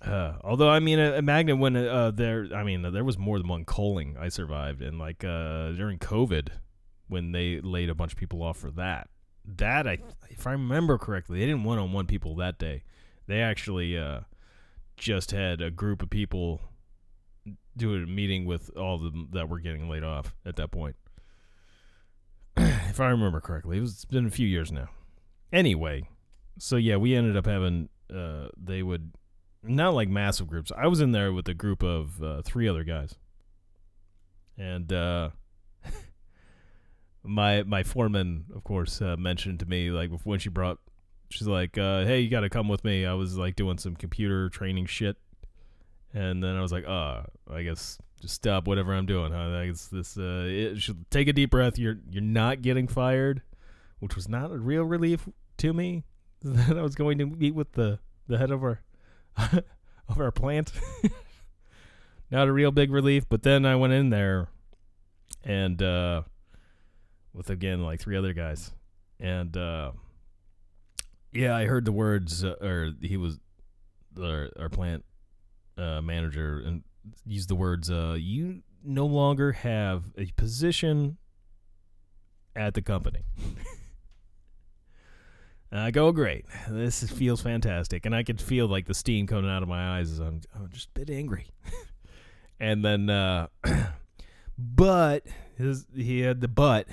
Uh, although I mean, a, a Magnet when uh, there, I mean, there was more than one culling I survived, and like uh, during COVID, when they laid a bunch of people off for that, that I, if I remember correctly, they didn't one on one people that day. They actually uh, just had a group of people do a meeting with all of them that were getting laid off at that point. [clears throat] if I remember correctly, it was it's been a few years now. Anyway, so yeah, we ended up having uh, they would not like massive groups. I was in there with a group of uh, three other guys, and uh, my my foreman, of course, uh, mentioned to me like when she brought, she's like, uh, "Hey, you got to come with me." I was like doing some computer training shit, and then I was like, "Uh, I guess just stop whatever I'm doing." Huh? I guess this uh, it should take a deep breath. You're you're not getting fired, which was not a real relief to me [laughs] that I was going to meet with the the head of our [laughs] of our plant. [laughs] not a real big relief, but then I went in there and uh with again like three other guys. And uh yeah, I heard the words uh, or he was our, our plant uh manager and used the words uh you no longer have a position at the company. [laughs] I go, great. This is- feels fantastic, and I could feel like the steam coming out of my eyes as I'm, I'm just a bit angry. [laughs] and then, uh, [clears throat] but his, he had the but.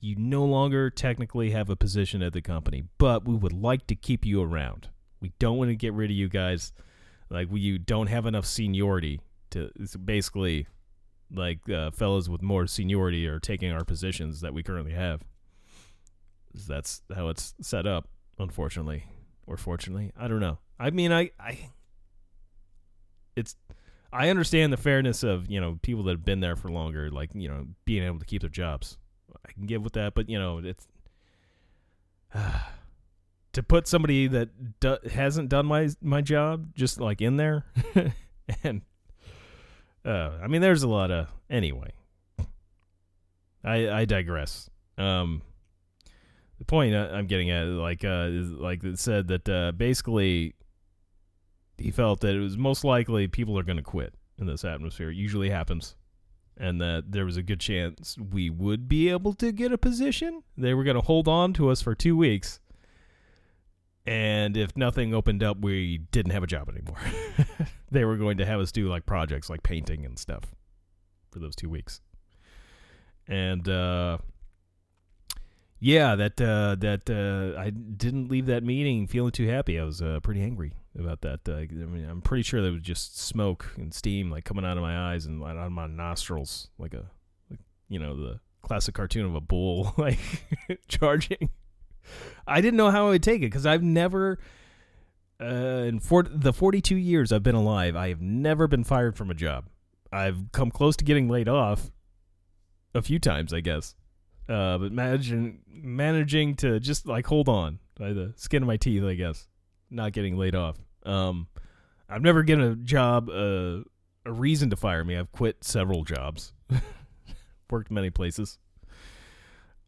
You no longer technically have a position at the company, but we would like to keep you around. We don't want to get rid of you guys. Like we, you don't have enough seniority to. Basically like uh, fellows with more seniority are taking our positions that we currently have that's how it's set up unfortunately or fortunately i don't know i mean i i it's i understand the fairness of you know people that have been there for longer like you know being able to keep their jobs i can give with that but you know it's [sighs] to put somebody that do, hasn't done my my job just like in there [laughs] and uh i mean there's a lot of anyway. I i digress. Um the point I'm getting at, like, uh, is like it said that uh, basically he felt that it was most likely people are going to quit in this atmosphere. It usually happens, and that there was a good chance we would be able to get a position. They were going to hold on to us for two weeks, and if nothing opened up, we didn't have a job anymore. [laughs] they were going to have us do like projects, like painting and stuff, for those two weeks, and. uh yeah, that uh, that uh, I didn't leave that meeting feeling too happy. I was uh, pretty angry about that. Uh, I mean, I'm pretty sure there was just smoke and steam like coming out of my eyes and out of my nostrils, like a, like, you know, the classic cartoon of a bull [laughs] like charging. I didn't know how I would take it because I've never, uh, in for- the 42 years I've been alive, I have never been fired from a job. I've come close to getting laid off a few times, I guess. Uh, but managing managing to just like hold on by the skin of my teeth, I guess, not getting laid off. Um, I've never given a job uh, a reason to fire me. I've quit several jobs, [laughs] worked many places.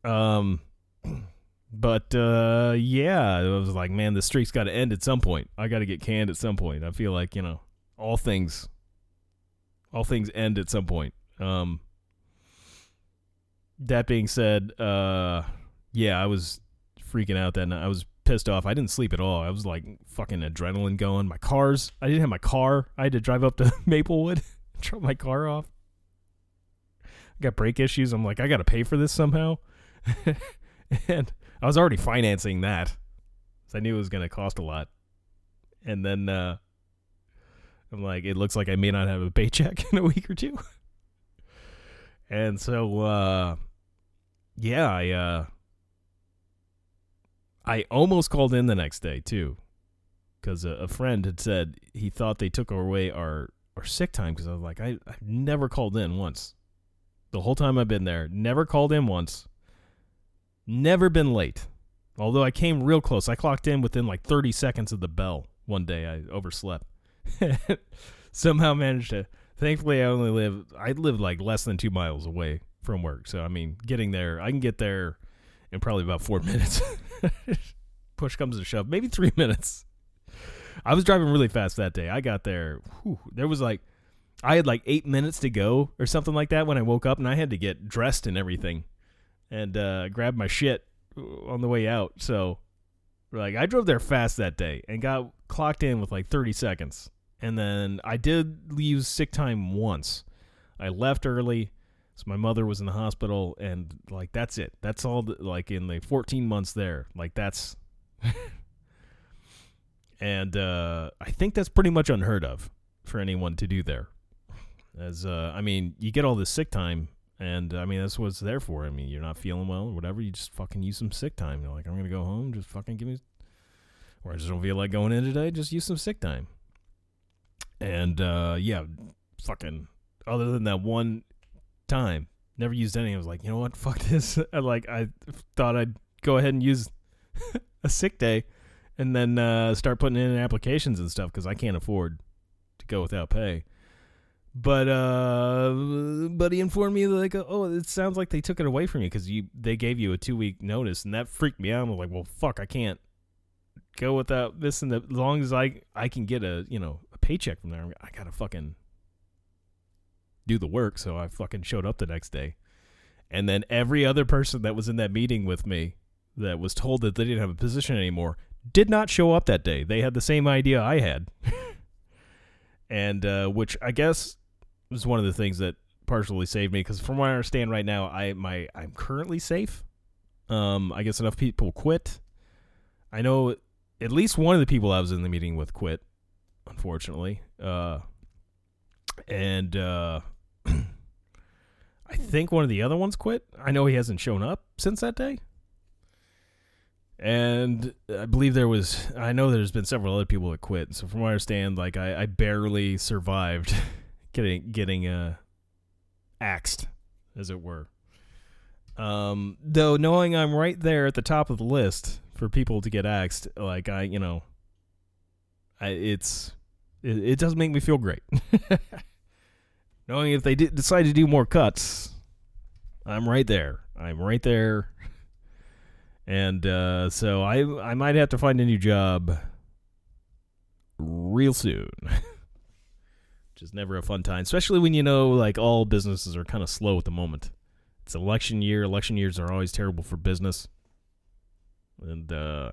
Um, [clears throat] but uh, yeah, I was like, man, the streak's got to end at some point. I got to get canned at some point. I feel like you know, all things, all things end at some point. Um that being said, uh, yeah, I was freaking out that night. I was pissed off. I didn't sleep at all. I was like fucking adrenaline going. My cars, I didn't have my car. I had to drive up to [laughs] Maplewood, [laughs] drop my car off. I got brake issues. I'm like, I got to pay for this somehow. [laughs] and I was already financing that. So I knew it was going to cost a lot. And then uh, I'm like, it looks like I may not have a paycheck in a week or two. And so, uh, yeah, I, uh, I almost called in the next day too, because a, a friend had said he thought they took away our our sick time because I was like, I I've never called in once, the whole time I've been there. Never called in once. Never been late. Although I came real close. I clocked in within like 30 seconds of the bell one day. I overslept. [laughs] Somehow managed to. Thankfully, I only live. I live like less than two miles away from work. So, I mean, getting there, I can get there in probably about four [laughs] minutes. Push comes to shove, maybe three [laughs] minutes. I was driving really fast that day. I got there. Whew, there was like, I had like eight minutes to go or something like that when I woke up, and I had to get dressed and everything, and uh, grab my shit on the way out. So, like, I drove there fast that day and got clocked in with like 30 seconds, and then I did use sick time once. I left early. So my mother was in the hospital, and like that's it. That's all. The, like in the 14 months there, like that's [laughs] and uh, I think that's pretty much unheard of for anyone to do there. As uh, I mean, you get all this sick time, and I mean that's what it's there for. I mean, you're not feeling well or whatever, you just fucking use some sick time. You're like, I'm gonna go home, just fucking give me, or I just don't feel like going in today. Just use some sick time. And uh, yeah, fucking. Other than that one time, never used any. I was like, you know what, [laughs] fuck this. [laughs] Like I thought I'd go ahead and use [laughs] a sick day and then uh, start putting in applications and stuff because I can't afford to go without pay. But uh, but he informed me like, oh, it sounds like they took it away from you because you they gave you a two week notice, and that freaked me out. I'm like, well, fuck, I can't go without this, and as long as I I can get a you know a paycheck from there, I gotta fucking do the work. So I fucking showed up the next day, and then every other person that was in that meeting with me that was told that they didn't have a position anymore did not show up that day. They had the same idea I had. [laughs] and uh, which I guess was one of the things that partially saved me because from what I understand right now, I my I'm currently safe. Um, I guess enough people quit. I know at least one of the people I was in the meeting with quit, unfortunately. Uh, and uh, [clears throat] I think one of the other ones quit. I know he hasn't shown up since that day and I believe there was I know there's been several other people that quit. So from what I understand, like I, I barely survived [laughs] getting getting uh axed, as it were. Um, though knowing I'm right there at the top of the list for people to get axed, like I you know I it's it, it does make me feel great. [laughs] knowing if they decide to do more cuts, I'm right there. I'm right there [laughs] and uh, so I I might have to find a new job real soon. [laughs] Which is never a fun time, especially when you know like all businesses are kind of slow at the moment. It's election year. Election years are always terrible for business. And uh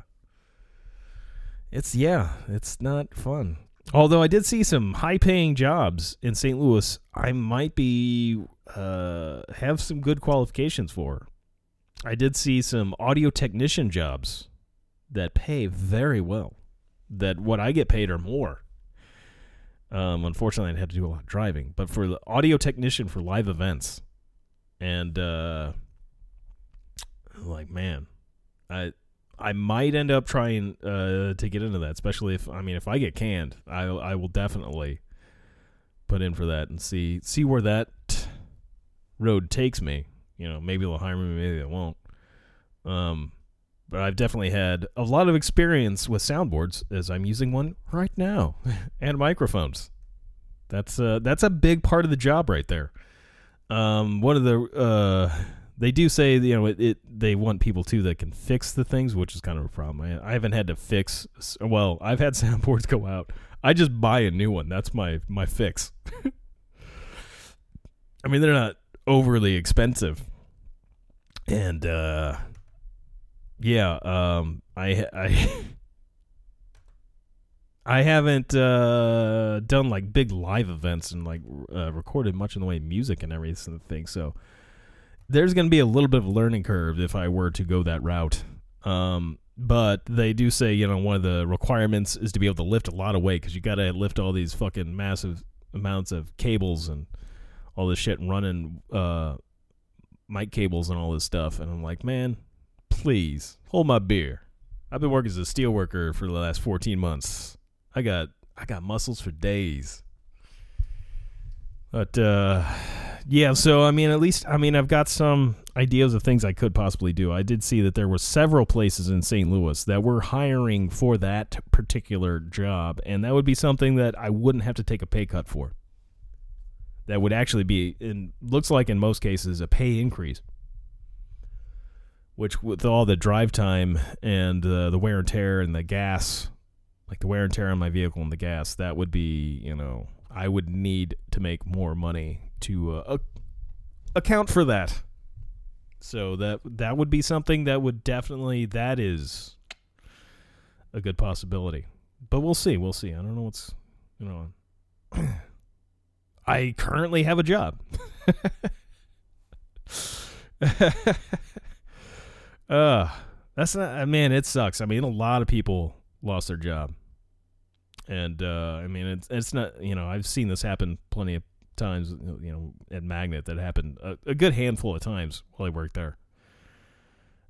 it's yeah, it's not fun. Although I did see some high-paying jobs in St. Louis, I might be uh have some good qualifications for. I did see some audio technician jobs that pay very well. That what I get paid or more. Um, unfortunately, I had to do a lot of driving, but for the audio technician for live events, and uh, like man, I I might end up trying uh, to get into that, especially if I mean if I get canned, I I will definitely put in for that and see see where that road takes me you know, maybe they'll hire me, maybe they won't. Um, but I've definitely had a lot of experience with soundboards, as I'm using one right now, [laughs] and microphones. That's uh, that's a big part of the job right there. Um, one of the uh, they do say you know it, it, they want people too that can fix the things, which is kind of a problem. I, I haven't had to fix. Well, I've had [laughs] soundboards go out. I just buy a new one. That's my my fix. [laughs] I mean, they're not overly expensive. And uh yeah, um I I [laughs] I haven't uh done like big live events and like uh, recorded much in the way of music and everything. So there's going to be a little bit of a learning curve if I were to go that route. Um but they do say, you know, one of the requirements is to be able to lift a lot of weight because you got to lift all these fucking massive amounts of cables and all this shit and running uh, mic cables and all this stuff. And I'm like, man, please hold my beer. I've been working as a steel worker for the last 14 months. I got I got muscles for days. But uh, yeah, so I mean, at least I mean, I've got some ideas of things I could possibly do. I did see that there were several places in St. Louis that were hiring for that particular job, and that would be something that I wouldn't have to take a pay cut for. That would actually be, in looks like in most cases, a pay increase. Which, with all the drive time and uh, the wear and tear and the gas, like the wear and tear on my vehicle and the gas, that would be, you know, I would need to make more money to uh, account for that. So that that would be something that would definitely that is a good possibility. But we'll see, we'll see. I don't know what's you know I currently have a job. [laughs] uh that's not man, it sucks. I mean, a lot of people lost their job. And uh I mean, it's it's not, you know, I've seen this happen plenty of times, you know, at Magnet that happened a, a good handful of times while I worked there.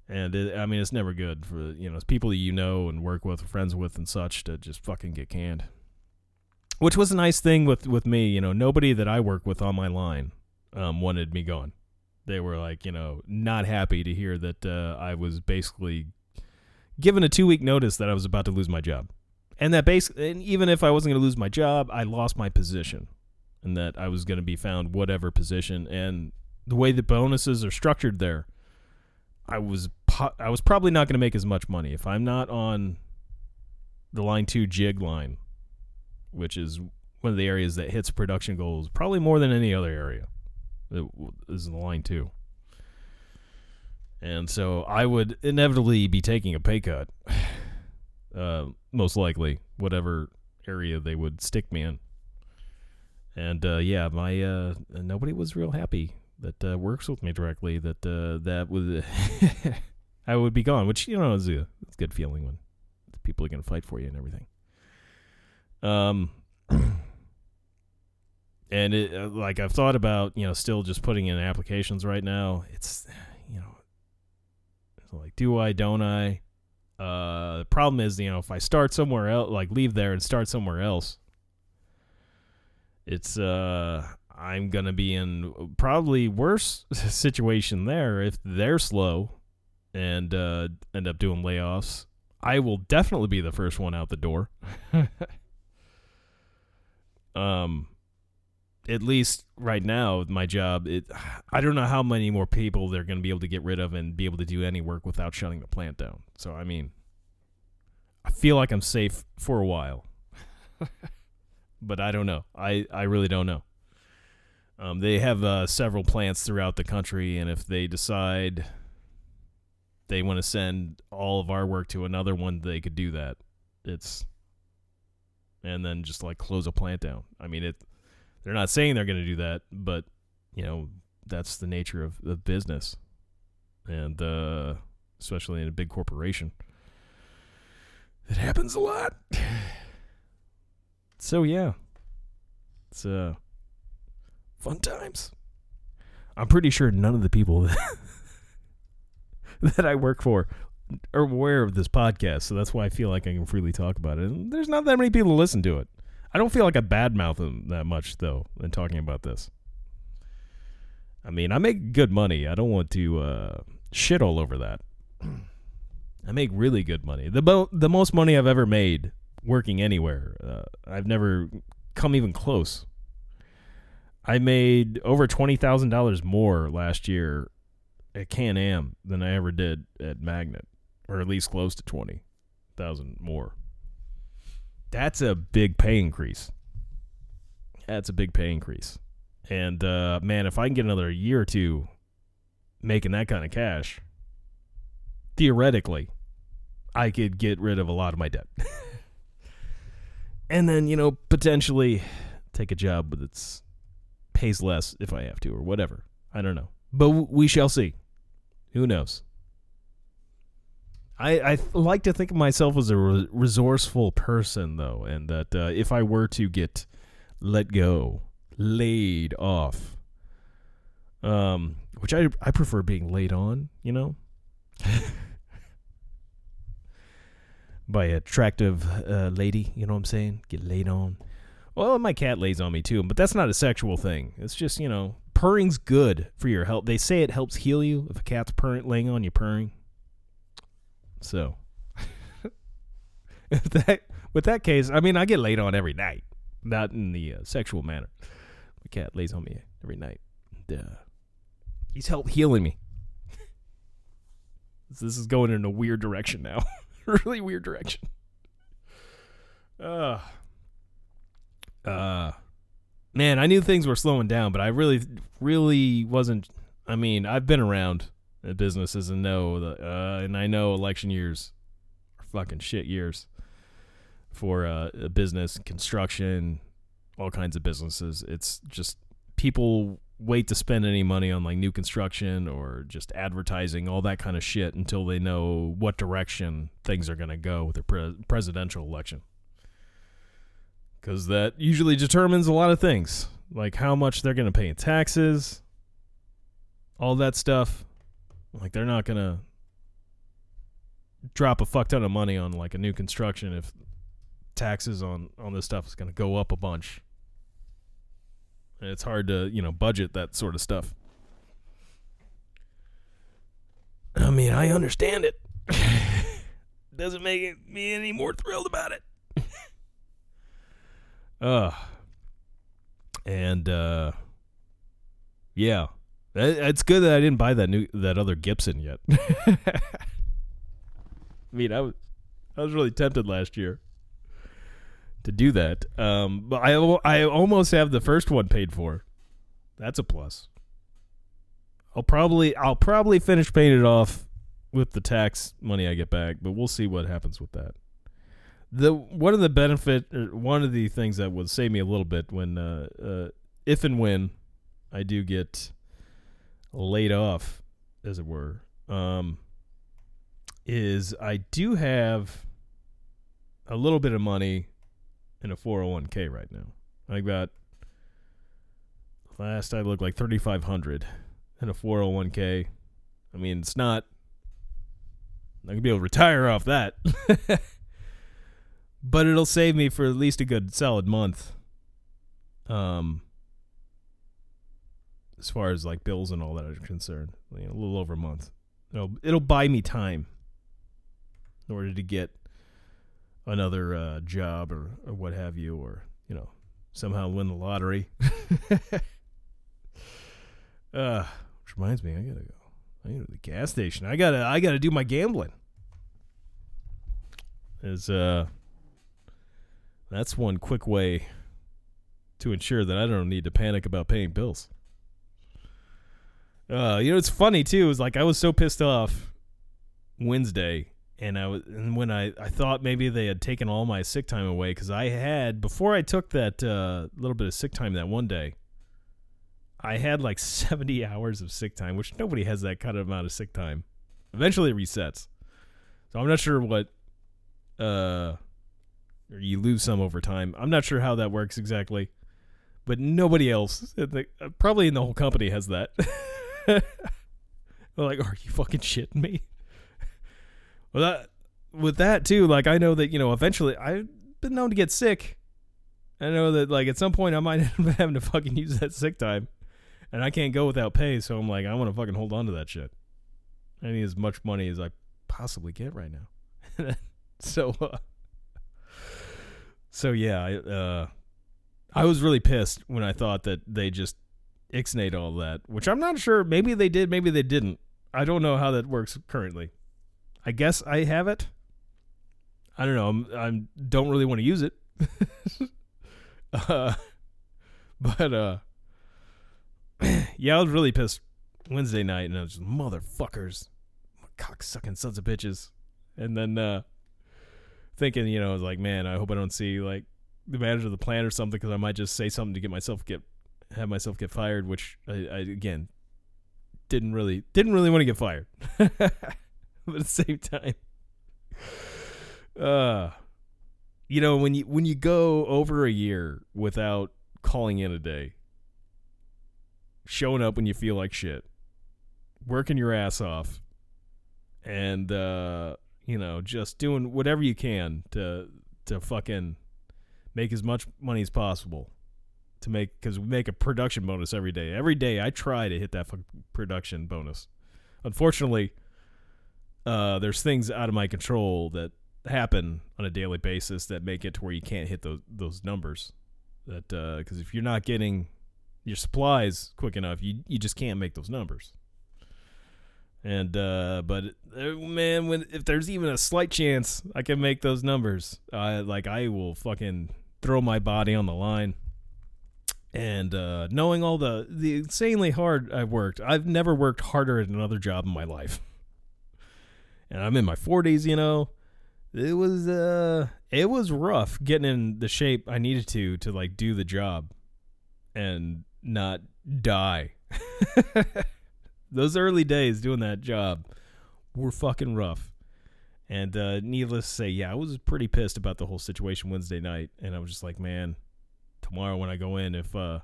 And it, I mean, it's never good for you know people that you know and work with, friends with, and such to just fucking get canned. Which was a nice thing with with me, you know. Nobody that I work with on my line um, wanted me gone. They were like, you know, not happy to hear that uh, I was basically given a two week notice that I was about to lose my job, and that base, and even if I wasn't going to lose my job, I lost my position and that I was going to be found whatever position. And the way the bonuses are structured there, I was po- I was probably not going to make as much money if I'm not on the line two jig line, which is one of the areas that hits production goals probably more than any other area. It is the line two. And so I would inevitably be taking a pay cut, [sighs] uh, most likely, whatever area they would stick me in. And uh, yeah, my uh, nobody was real happy that uh, works with me directly. That uh, that would [laughs] I would be gone, which you know is a, it's a good feeling when people are going to fight for you and everything. Um, [clears throat] and it uh, like I've thought about you know still just putting in applications right now. It's you know like do I don't I? Uh, the problem is you know if I start somewhere else, like leave there and start somewhere else it's uh I'm gonna be in probably worse [laughs] situation there if they're slow and uh, end up doing layoffs. I will definitely be the first one out the door. [laughs] um, at least right now, my job. It I don't know how many more people they're gonna be able to get rid of and be able to do any work without shutting the plant down. So I mean, I feel like I'm safe for a while [laughs] but I don't know. I, I really don't know. Um, they have uh, several plants throughout the country, and if they decide they want to send all of our work to another one, they could do that. It's and then just like close a plant down. I mean, it. They're not saying they're going to do that, but you know that's the nature of the business, and uh, especially in a big corporation, it happens a lot. So yeah, it's uh fun times. I'm pretty sure none of the people [laughs] that, I work for are aware of this podcast, so that's why I feel like I can freely talk about it. And there's not that many people to listen to it. I don't feel like I badmouth them that much though in talking about this. I mean, I make good money. I don't want to uh, shit all over that. [clears throat] I make really good money. The mo- the most money I've ever made working anywhere. Uh, I've never come even close. I made over twenty thousand dollars more last year at Can Am than I ever did at Magnet, or at least close to twenty thousand more. That's a big pay increase. That's a big pay increase. And uh, man, if I can get another year or two making that kind of cash, theoretically, I could get rid of a lot of my debt. [laughs] and then, you know, potentially take a job that's pays less if I have to or whatever. I don't know. But w- we shall see. Who knows? I, I like to think of myself as a re- resourceful person, though, and that uh, if I were to get let go, laid off, um, which I I prefer being laid on, you know, [laughs] by a attractive uh, lady, you know what I'm saying? Get laid on. Well, my cat lays on me too, but that's not a sexual thing. It's just you know purring's good for your health. They say it helps heal you if a cat's purring, laying on you purring. So, [laughs] that with that case, I mean, I get laid on every night, not in the uh, sexual manner. My cat lays on me every night. And, uh, he's helped healing me. [laughs] this is going in a weird direction now, [laughs] [laughs] really weird direction. Uh, uh, man, I knew things were slowing down, but I really, really wasn't. I mean, I've been around businesses and know that, uh, and I know election years are fucking shit years for uh, a business, construction, all kinds of businesses. It's just people wait to spend any money on like new construction or just advertising, all that kind of shit until they know what direction things are going to go with the pre- presidential election. Because that usually determines a lot of things, like how much they're going to pay in taxes, all that stuff. Like they're not going to drop a fuck ton of money on like a new construction if taxes on on this stuff is going to go up a bunch. And it's hard to, you know, budget that sort of stuff. I mean, I understand it. [laughs] Doesn't make it, me any more thrilled about it. [laughs] uh and uh yeah. It- It's good that I didn't buy that new that other Gibson yet. [laughs] I mean, I was I was really tempted last year to do that. Um, but I I almost have the first one paid for. That's a plus. I'll probably I'll probably finish paying it off with the tax money I get back, but we'll see what happens with that. The one of the benefit or one of the things that would save me a little bit when uh, uh, if and when I do get laid off, as it were, um, is I do have a little bit of money in a 401k right now. I got last I looked like 3500 in a 401k. I mean, it's not going to be able to retire off that. [laughs] but it'll save me for at least a good solid month. Um as far as like bills and all that are concerned, you know, a little over a month. It'll it'll buy me time in order to get another uh, job or, or what have you, or you know, somehow win the lottery. [laughs] uh, which reminds me, I gotta go. I gotta go to the gas station. I gotta I gotta do my gambling. Is uh, that's one quick way to ensure that I don't need to panic about paying bills. Uh, you know, it's funny too. Is like I was so pissed off Wednesday and I was and when I I thought maybe they had taken all my sick time away because I had before I took that uh, little bit of sick time that one day. I had like [laughs] seventy hours of sick time, which nobody has that kind of amount of sick time. Eventually, it resets. So I'm not sure what. Uh, or you lose some over time. I'm not sure how that works exactly, but nobody else, in the- uh, probably in the whole company, has that. [laughs] Like, "Are you fucking shitting me?" Well, that with that too, like I know that you know eventually I've been known to get sick. I know that like at some point I might [laughs] end up having to fucking use that sick time, and I can't go without pay. So I'm like, I want to fucking hold on to that shit. I need as much money as I possibly get right now. [laughs] so, uh, so yeah, I uh, I was really pissed when I thought that they just ixnayed all that, which I'm not sure. Maybe they did, maybe they didn't. I don't know how that works currently. I guess I have it. I don't know. I'm don't really want to use it. [laughs] uh, but uh, [clears throat] yeah, I was really pissed Wednesday night, and I was just motherfuckers, cocksucking sons of bitches, and then uh, thinking, you know, I was like, man, I hope I don't see like the manager of the plant or something because I might just say something to get myself get have myself get fired, which I, I again didn't really didn't really want to get fired. [laughs] [laughs] but at the same time, uh, you know, when you when you go over a year without calling in a day, showing up when you feel like shit, working your ass off, and uh, you know, just doing whatever you can to to fucking make as much money as possible. to make because we make a production bonus every day. Every day I try to hit that production bonus. Unfortunately, uh, there's things out of my control that happen on a daily basis that make it to where you can't hit those those numbers. That because if you're not getting your supplies quick enough, you you just can't make those numbers. And uh, but uh, man, when if there's even a slight chance I can make those numbers, uh, like I will fucking throw my body on the line. And uh, knowing all the the insanely hard I've worked, I've never worked harder at another job in my life. And I'm in my 40s, you know. It was uh, it was rough getting in the shape I needed to to like do the job, and not die. [laughs] Those early days doing that job were fucking rough. And uh, needless to say, yeah, I was pretty pissed about the whole situation Wednesday night, and I was just like, man, tomorrow when I go in, if uh,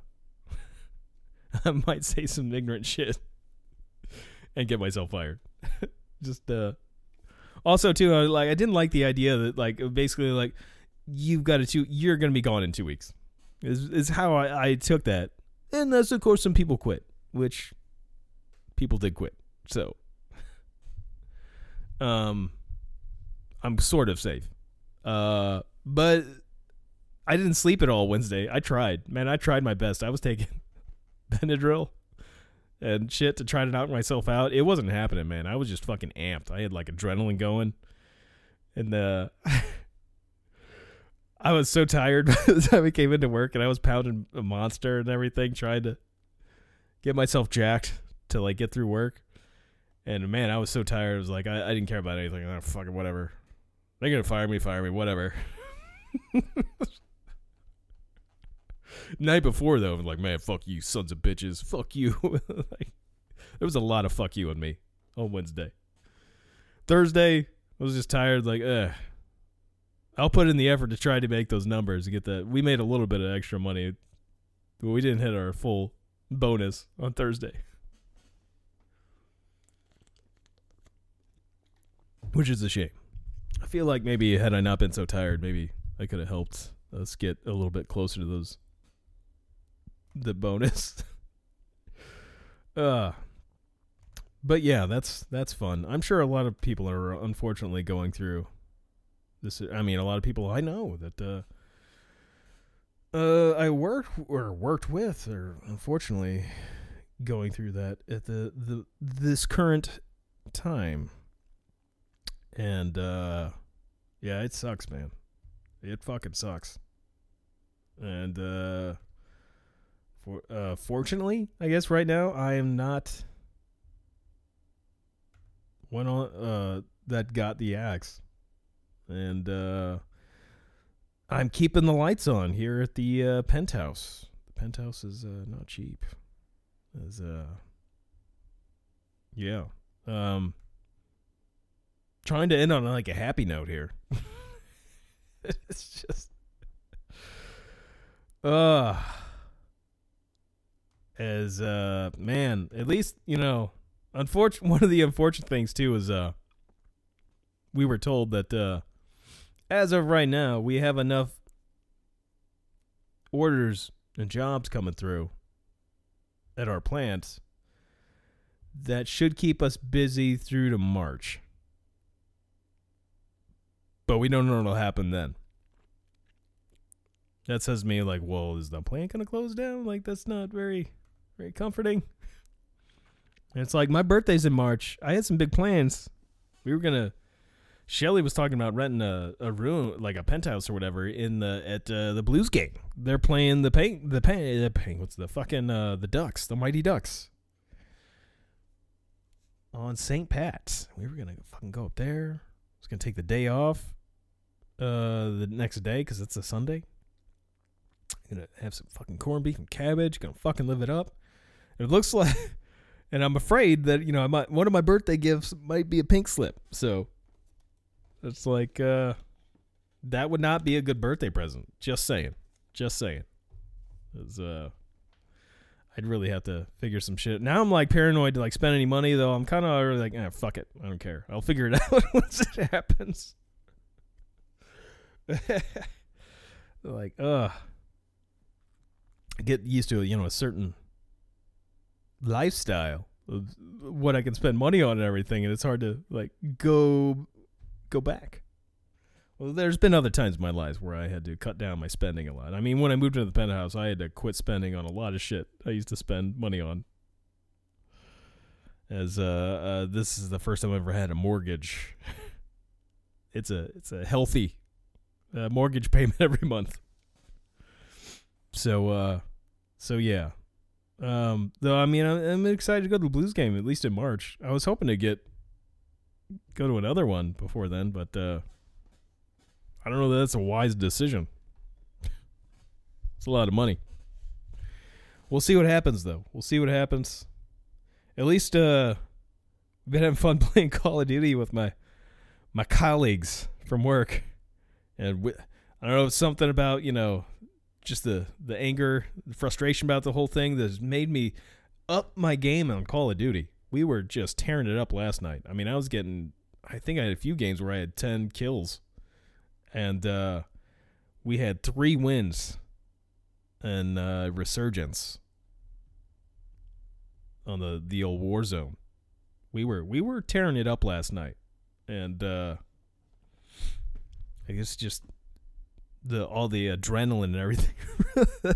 [laughs] I might say some ignorant shit and get myself fired. [laughs] just uh, also too, I, like I didn't like the idea that like basically like you've got to two, you're gonna be gone in two weeks. Is is how I, I took that, and that's of course some people quit, which people did quit. So, [laughs] um, I'm sort of safe. Uh, but I didn't sleep at all Wednesday. I tried, man. I tried my best. I was taking [laughs] Benadryl and shit to try to knock myself out. It wasn't happening, man. I was just fucking amped. I had like adrenaline going, and uh, [laughs] I was so tired [laughs] by the time I came into work, and I was pounding a monster and everything, trying to get myself jacked to like get through work. And man, I was so tired. I was like, I, I didn't care about anything. Oh, fucking whatever. They're gonna fire me, fire me, whatever. [laughs] Night before though, I'm like, man, fuck you, sons of bitches, fuck you. [laughs] like, there was a lot of fuck you on me on Wednesday. Thursday, I was just tired. Like, eh. I'll put in the effort to try to make those numbers to get that. We made a little bit of extra money, but we didn't hit our full bonus on Thursday. which is a shame. I feel like maybe had I not been so tired, maybe I could have helped us get a little bit closer to those the bonus. uh but yeah, that's that's fun. I'm sure a lot of people are unfortunately going through this. I mean, a lot of people I know that uh, uh, I worked or worked with are unfortunately going through that at the the this current time. And uh yeah, it sucks, man. It fucking sucks. And uh for uh fortunately, I guess right now I am not one on uh that got the axe. And uh I'm keeping the lights on here at the uh, penthouse. The penthouse is uh, not cheap. Is uh yeah. Um trying to end on like a happy note here. [laughs] it's just uh as uh man, at least, you know, unfortunate [laughs] one of the unfortunate things too is uh we were told that uh as of right now, we have enough orders and jobs coming through at our plants that should keep us busy through to March but we don't know what'll happen then. That says to me like, well, is the plant gonna close down? Like that's not very, very comforting. And it's like my birthday's in March. I had some big plans. We were gonna. Shelly was talking about renting a, a room, like a penthouse or whatever, in the at uh, the Blues game. They're playing the pay the pay the Penguins, the fucking uh, the Ducks, the Mighty Ducks. On St. Pat's, we were gonna fucking go up there. I was gonna take the day off uh, the next day because it's a Sunday. I'm Gonna have some fucking corned beef and cabbage. Gonna fucking live it up. It looks [laughs] like, and I'm afraid that you know I might one of my birthday gifts might be a pink slip. So it's like uh, that would not be a good birthday present. Just saying. Just saying. Cause, uh, I'd really have to figure some shit. Now I'm like paranoid to like spend any money though. I'm kind of like, eh, fuck it. I don't care. I'll figure it [laughs] out once it happens. [laughs] like, ugh. get used to you know a certain lifestyle what I can spend money on and everything, and it's hard to like go go back. Well, there's been other times in my life where I had to cut down my spending a lot. I mean, when I moved into the penthouse, I had to quit spending on a lot of shit I used to spend money on. As uh, uh this is the first time I've ever had a mortgage. [laughs] it's a it's a healthy uh, mortgage payment [laughs] every month. So uh so yeah. Um though I mean I'm, excited to go to the Blues game at least in March. I was hoping to get go to another one before then, but uh I don't know that that's a wise decision. It's a lot of money. We'll see what happens though. We'll see what happens. At least uh been having fun [laughs] playing Call of Duty with my my colleagues from work. And we, I don't know, something about, you know, just the the anger, the frustration about the whole thing that's made me up my game on Call of Duty. We were just tearing it up last night. I mean, I was getting I think I had a few games where I had 10 kills and uh, we had three wins and uh, resurgence on the the old war zone. We were we were tearing it up last night, and uh, I guess just the all the adrenaline and everything [laughs]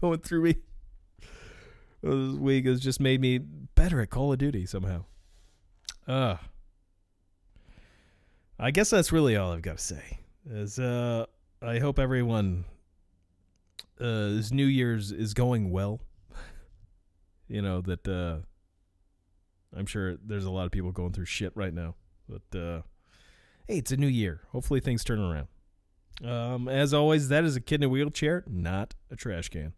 going through me this week has just made me better at Call of Duty somehow. Uh I guess that's really all I've got to say. Is uh, I hope everyone uh, this New Year's is going well. [laughs] you know that uh, I'm sure there's a lot of people going through shit right now, but uh, hey, it's a new year. Hopefully things turn around. Um, as always, that is a kid in a wheelchair, not a trash can.